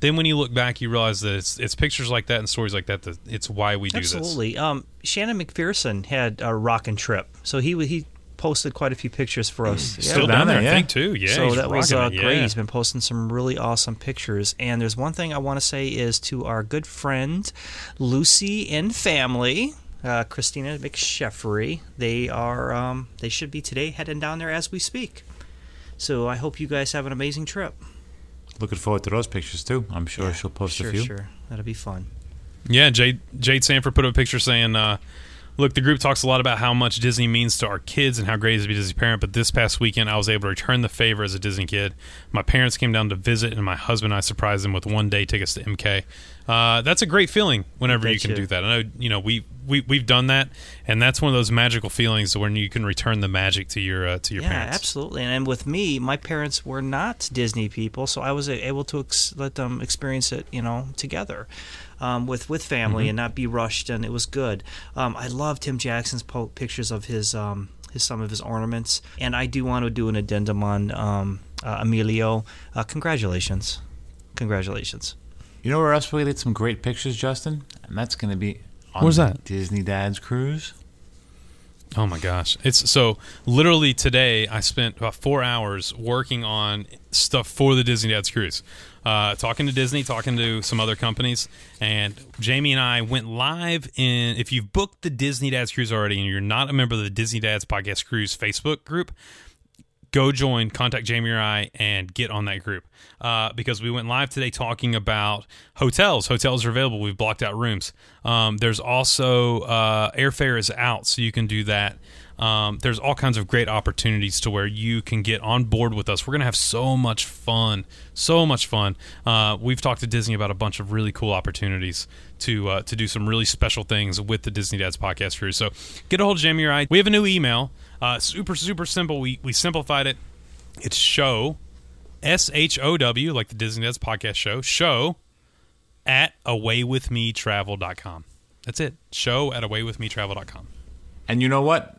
then when you look back, you realize that it's it's pictures like that and stories like that that it's why we do this. Absolutely. Um, Shannon McPherson had a rockin' trip, so he he posted quite a few pictures for us. Yeah, Still down down there, there, I think too. Yeah, so that was uh, it, great. yeah. He's been posting some really awesome pictures. And there's one thing I want to say is to our good friend Lucy and family, uh, Christina McSheffery. They are um, they should be today heading down there as we speak. So I hope you guys have an amazing trip. Looking forward to those pictures too. I'm sure Yeah, she'll post sure, a few. Sure, that'll be fun. Yeah, Jade Jade Sanford put up a picture saying, uh, "Look, the group talks a lot about how much Disney means to our kids and how great it is to be a Disney parent. But this past weekend, I was able to return the favor as a Disney kid. My parents came down to visit, and my husband and I surprised them with one day tickets to MK. Uh, that's a great feeling whenever you can you. do that. I know you know we we we've done that, and that's one of those magical feelings when you can return the magic to your uh, to your yeah, parents. absolutely. And, and with me, my parents were not Disney people, so I was able to ex- let them experience it, you know, together. Um, with with family and not be rushed, and it was good. Um, I love Tim Jackson's po- pictures of his um, his some of his ornaments, and I do want to do an addendum on um, uh, Emilio. Uh, congratulations, congratulations. You know where else we get some great pictures, Justin? And that's going to be on Where's that? Disney Dad's cruise. Oh my gosh. It's so literally today I spent about four hours working on stuff for the Disney Dad's Cruise. Uh, talking to Disney, talking to some other companies, and Jamie and I went live in. If you've booked the Disney Dad's Cruise already and you're not a member of the Disney Dad's Podcast Cruise Facebook group, go join, contact Jamie or I, and get on that group. Uh, because we went live today talking about hotels. Hotels are available. We've blocked out rooms. Um, there's also uh, airfare is out, so you can do that. Um, there's all kinds of great opportunities to where you can get on board with us. We're gonna have so much fun, so much fun. Uh, we've talked to Disney about a bunch of really cool opportunities to uh, to do some really special things with the Disney Dads podcast crew. So get a hold of Jamie or I. We have a new email. Uh, super super simple. We we simplified it. It's show S H O W like the Disney Dads podcast show show at awaywithmetravel.com. That's it. Show at awaywithmetravel.com. And you know what?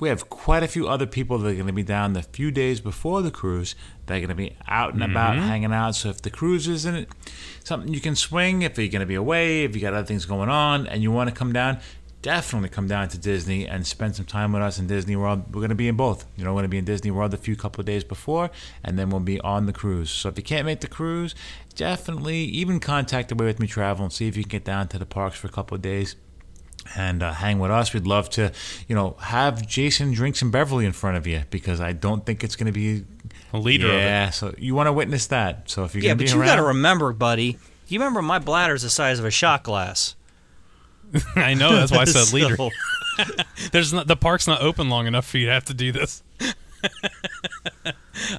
We have quite a few other people that are going to be down the few days before the cruise. They're going to be out and about, mm-hmm. hanging out. So if the cruise isn't something you can swing, if you're going to be away, if you got other things going on, and you want to come down, definitely come down to Disney and spend some time with us in Disney World. We're going to be in both. You know, we're going to be in Disney World a few couple of days before, and then we'll be on the cruise. So if you can't make the cruise, definitely even contact Away With Me Travel and see if you can get down to the parks for a couple of days and uh, hang with us. We'd love to, you know, have Jason drink some Beverly in front of you because I don't think it's going to be A leader Yeah, so you want to witness that. So if you're Yeah, but be you got to remember, buddy. You remember my bladder's the size of a shot glass. I know. That's why I said leader. There's not, the park's not open long enough for you to have to do this.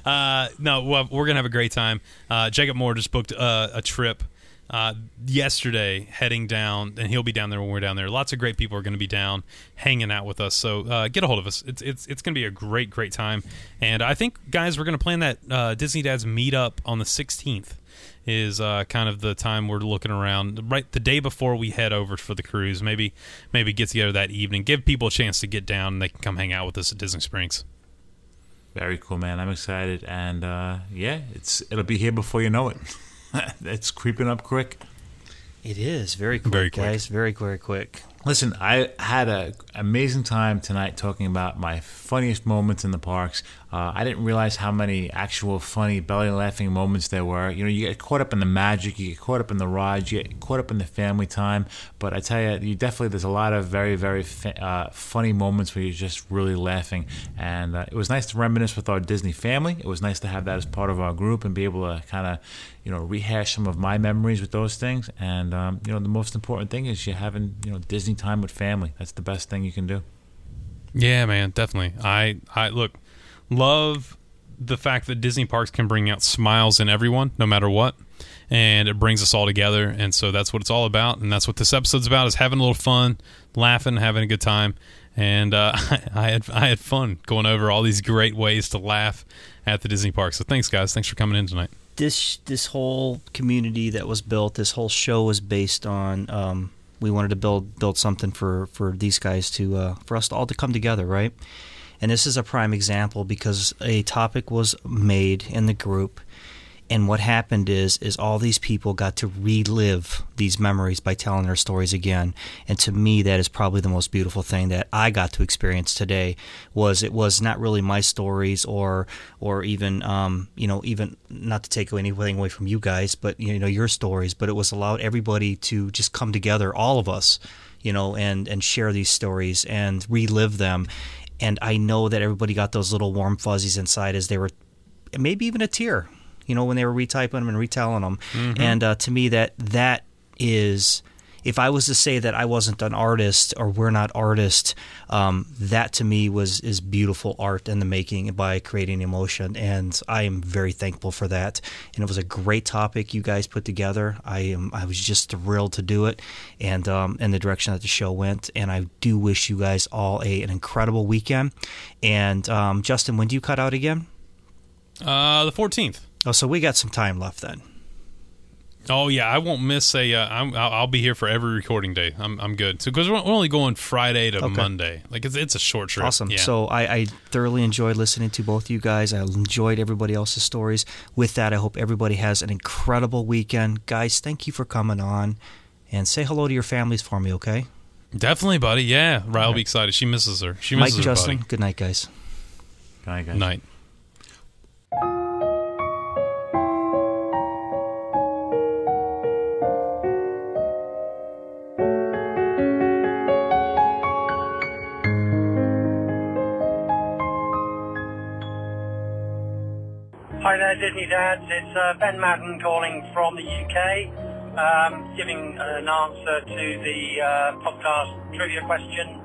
uh, no, well, we're gonna have a great time. Uh, Jacob Moore just booked uh, a trip uh, yesterday heading down, and he'll be down there when we're down there. Lots of great people are going to be down hanging out with us. So uh, get a hold of us. It's it's it's going to be a great great time. And I think guys, we're going to plan that uh, Disney Dads meetup on the 16th. Is uh, kind of the time we're looking around right the day before we head over for the cruise. Maybe maybe get together that evening, give people a chance to get down, and they can come hang out with us at Disney Springs. Very cool, man. I'm excited, and uh, yeah, it's it'll be here before you know it. it's creeping up quick. It is very quick, Very quick. guys. Very very quick. Listen, I had an amazing time tonight talking about my funniest moments in the parks. Uh, I didn't realize how many actual funny belly laughing moments there were. You know, you get caught up in the magic, you get caught up in the rides, you get caught up in the family time. But I tell you, you definitely there's a lot of very very fa- uh, funny moments where you're just really laughing. And uh, it was nice to reminisce with our Disney family. It was nice to have that as part of our group and be able to kind of you know rehash some of my memories with those things. And um, you know, the most important thing is you having you know Disney time with family. That's the best thing you can do. Yeah, man, definitely. I I look love the fact that Disney parks can bring out smiles in everyone, no matter what, and it brings us all together. And so that's what it's all about, and that's what this episode's about: is having a little fun, laughing, having a good time. And uh, I had I had fun going over all these great ways to laugh at the Disney park. So thanks, guys. Thanks for coming in tonight. this this whole community that was built, this whole show was based on. Um, we wanted to build build something for for these guys to uh, for us all to come together, right? And this is a prime example because a topic was made in the group, and what happened is is all these people got to relive these memories by telling their stories again. And to me, that is probably the most beautiful thing that I got to experience today. Was it was not really my stories or or even um, you know even not to take anything away from you guys, but you know your stories, but it was allowed everybody to just come together, all of us, you know, and and share these stories and relive them. And I know that everybody got those little warm fuzzies inside as they were, maybe even a tear, you know, when they were retyping them and retelling them. And uh, to me, that that is, if I was to say that I wasn't an artist or we're not artists, um, that to me was is beautiful art in the making by creating emotion, and I am very thankful for that. And it was a great topic you guys put together. I am I was just thrilled to do it, and um, in the direction that the show went. And I do wish you guys all a an incredible weekend. And um, Justin, when do you cut out again? Uh, the fourteenth. Oh, so we got some time left then. Oh yeah, I won't miss a. Uh, I'm, I'll, I'll be here for every recording day. I'm I'm good. So because we're we're only going Friday to Okay. Monday, like it's it's a short trip. Awesome. Yeah. So I, I thoroughly enjoyed listening to both you guys. I enjoyed everybody else's stories. With that, I hope everybody has an incredible weekend. Guys, thank you for coming on. And say hello to your families for me, okay? definitely, buddy. Yeah, Riley will be excited. She misses her. She Mike, misses her Justin, buddy. good night, guys. Good night, guys. Night. Disney Dads. It's uh, Ben Madden calling from the UK, um, giving an answer to the uh, podcast trivia question.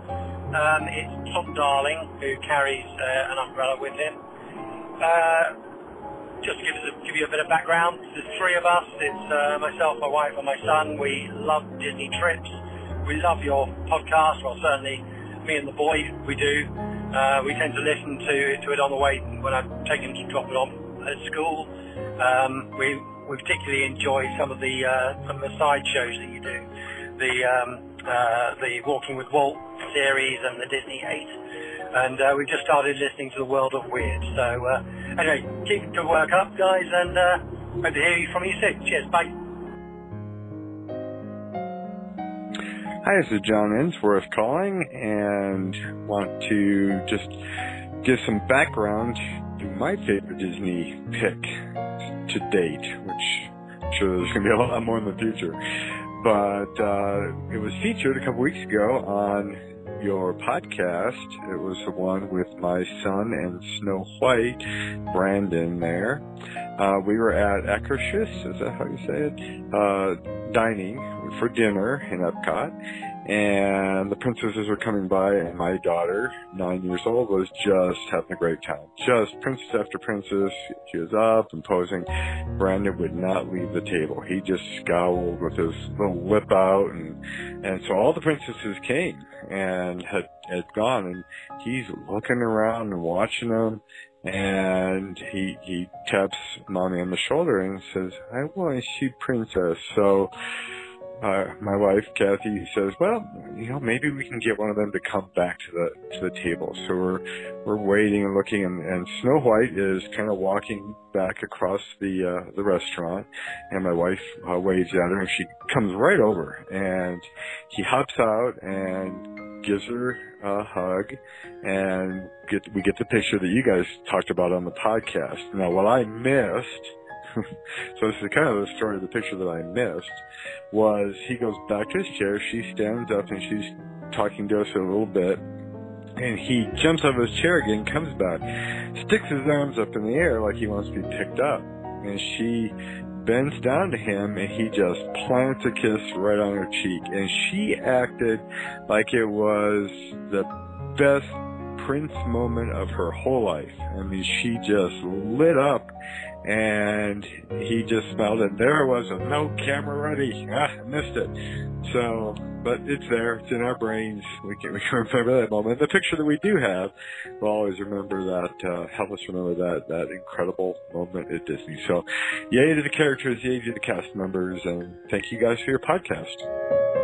Um, it's Tom Darling who carries uh, an umbrella with him. Uh, just to give, a, give you a bit of background, there's three of us. It's uh, myself, my wife, and my son. We love Disney trips. We love your podcast. Well, certainly me and the boy, we do. Uh, we tend to listen to, to it on the way when I take him to drop it off at school. Um, we, we particularly enjoy some of the uh, some of the side shows that you do, the um, uh, the Walking with Walt series and the Disney 8 and uh, we just started listening to the World of Weird. So uh, anyway, keep the work up, guys, and uh, hope to hear from you soon. Cheers, bye. Hi, this is John Insworth calling and want to just give some background my favorite Disney pick to date, which I'm sure there's going to be a lot more in the future. But uh, it was featured a couple weeks ago on your podcast. It was the one with my son and Snow White, Brandon there. Uh, we were at Akershus, is that how you say it? Uh, dining for dinner in Epcot. And the princesses were coming by, and my daughter, nine years old, was just having a great time. Just princess after princess. She was up and posing. Brandon would not leave the table. He just scowled with his little lip out, and and so all the princesses came and had had gone, and he's looking around and watching them, and he he taps mommy on the shoulder and says, "I want to see princess." So uh, my wife Kathy says, "Well, you know, maybe we can get one of them to come back to the to the table." So we're we're waiting and looking, and, and Snow White is kind of walking back across the uh, the restaurant, and my wife uh, waves at her, and she comes right over, and he hops out and gives her a hug, and get we get the picture that you guys talked about on the podcast. Now, what I missed. so this is kind of the story of the picture that I missed was he goes back to his chair, she stands up and she's talking to us a little bit, and he jumps out of his chair again, comes back, sticks his arms up in the air like he wants to be picked up, and she bends down to him and he just plants a kiss right on her cheek, and she acted like it was the best Prince moment of her whole life. I mean, she just lit up and he just smelled it. There was, a no camera ready. Ah, missed it. So, but it's there. It's in our brains. We can, we can remember that moment. The picture that we do have, we'll always remember that, uh, help us remember that, that incredible moment at Disney. So, yay to the characters, yay to the cast members, and thank you guys for your podcast.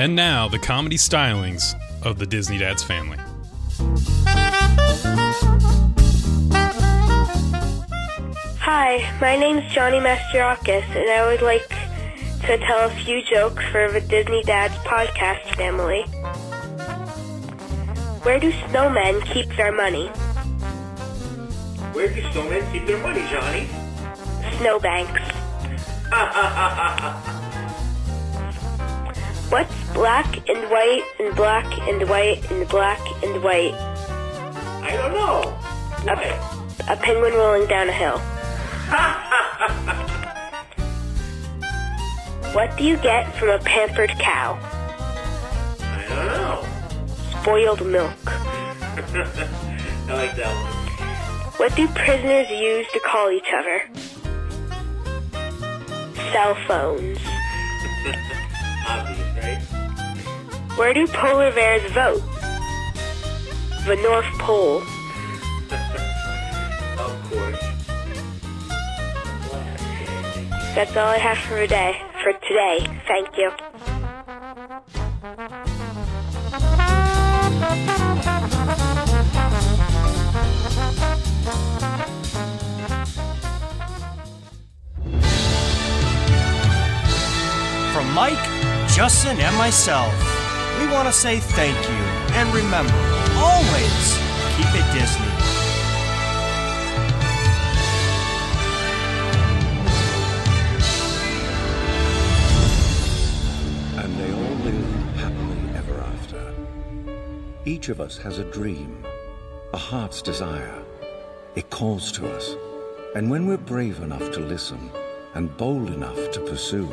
And now, the comedy stylings of the Disney Dads family. Hi, my name's Johnny Masterakis, and I would like to tell a few jokes for the Disney Dads podcast family. Where do snowmen keep their money? Where do snowmen keep their money, Johnny? Snowbanks. What's black and white and black and white and black and white? I don't know. A, a penguin rolling down a hill. What do you get from a pampered cow? I don't know. Spoiled milk. I like that one. What do prisoners use to call each other? Cell phones. Obvious, right? Where do polar bears vote? The North Pole. Of course. That's all I have for today. For today, thank you. From Mike, Justin, and myself, we want to say thank you. And remember, always keep it Disney. And they all live happily ever after. Each of us has a dream, a heart's desire. It calls to us. And when we're brave enough to listen and bold enough to pursue,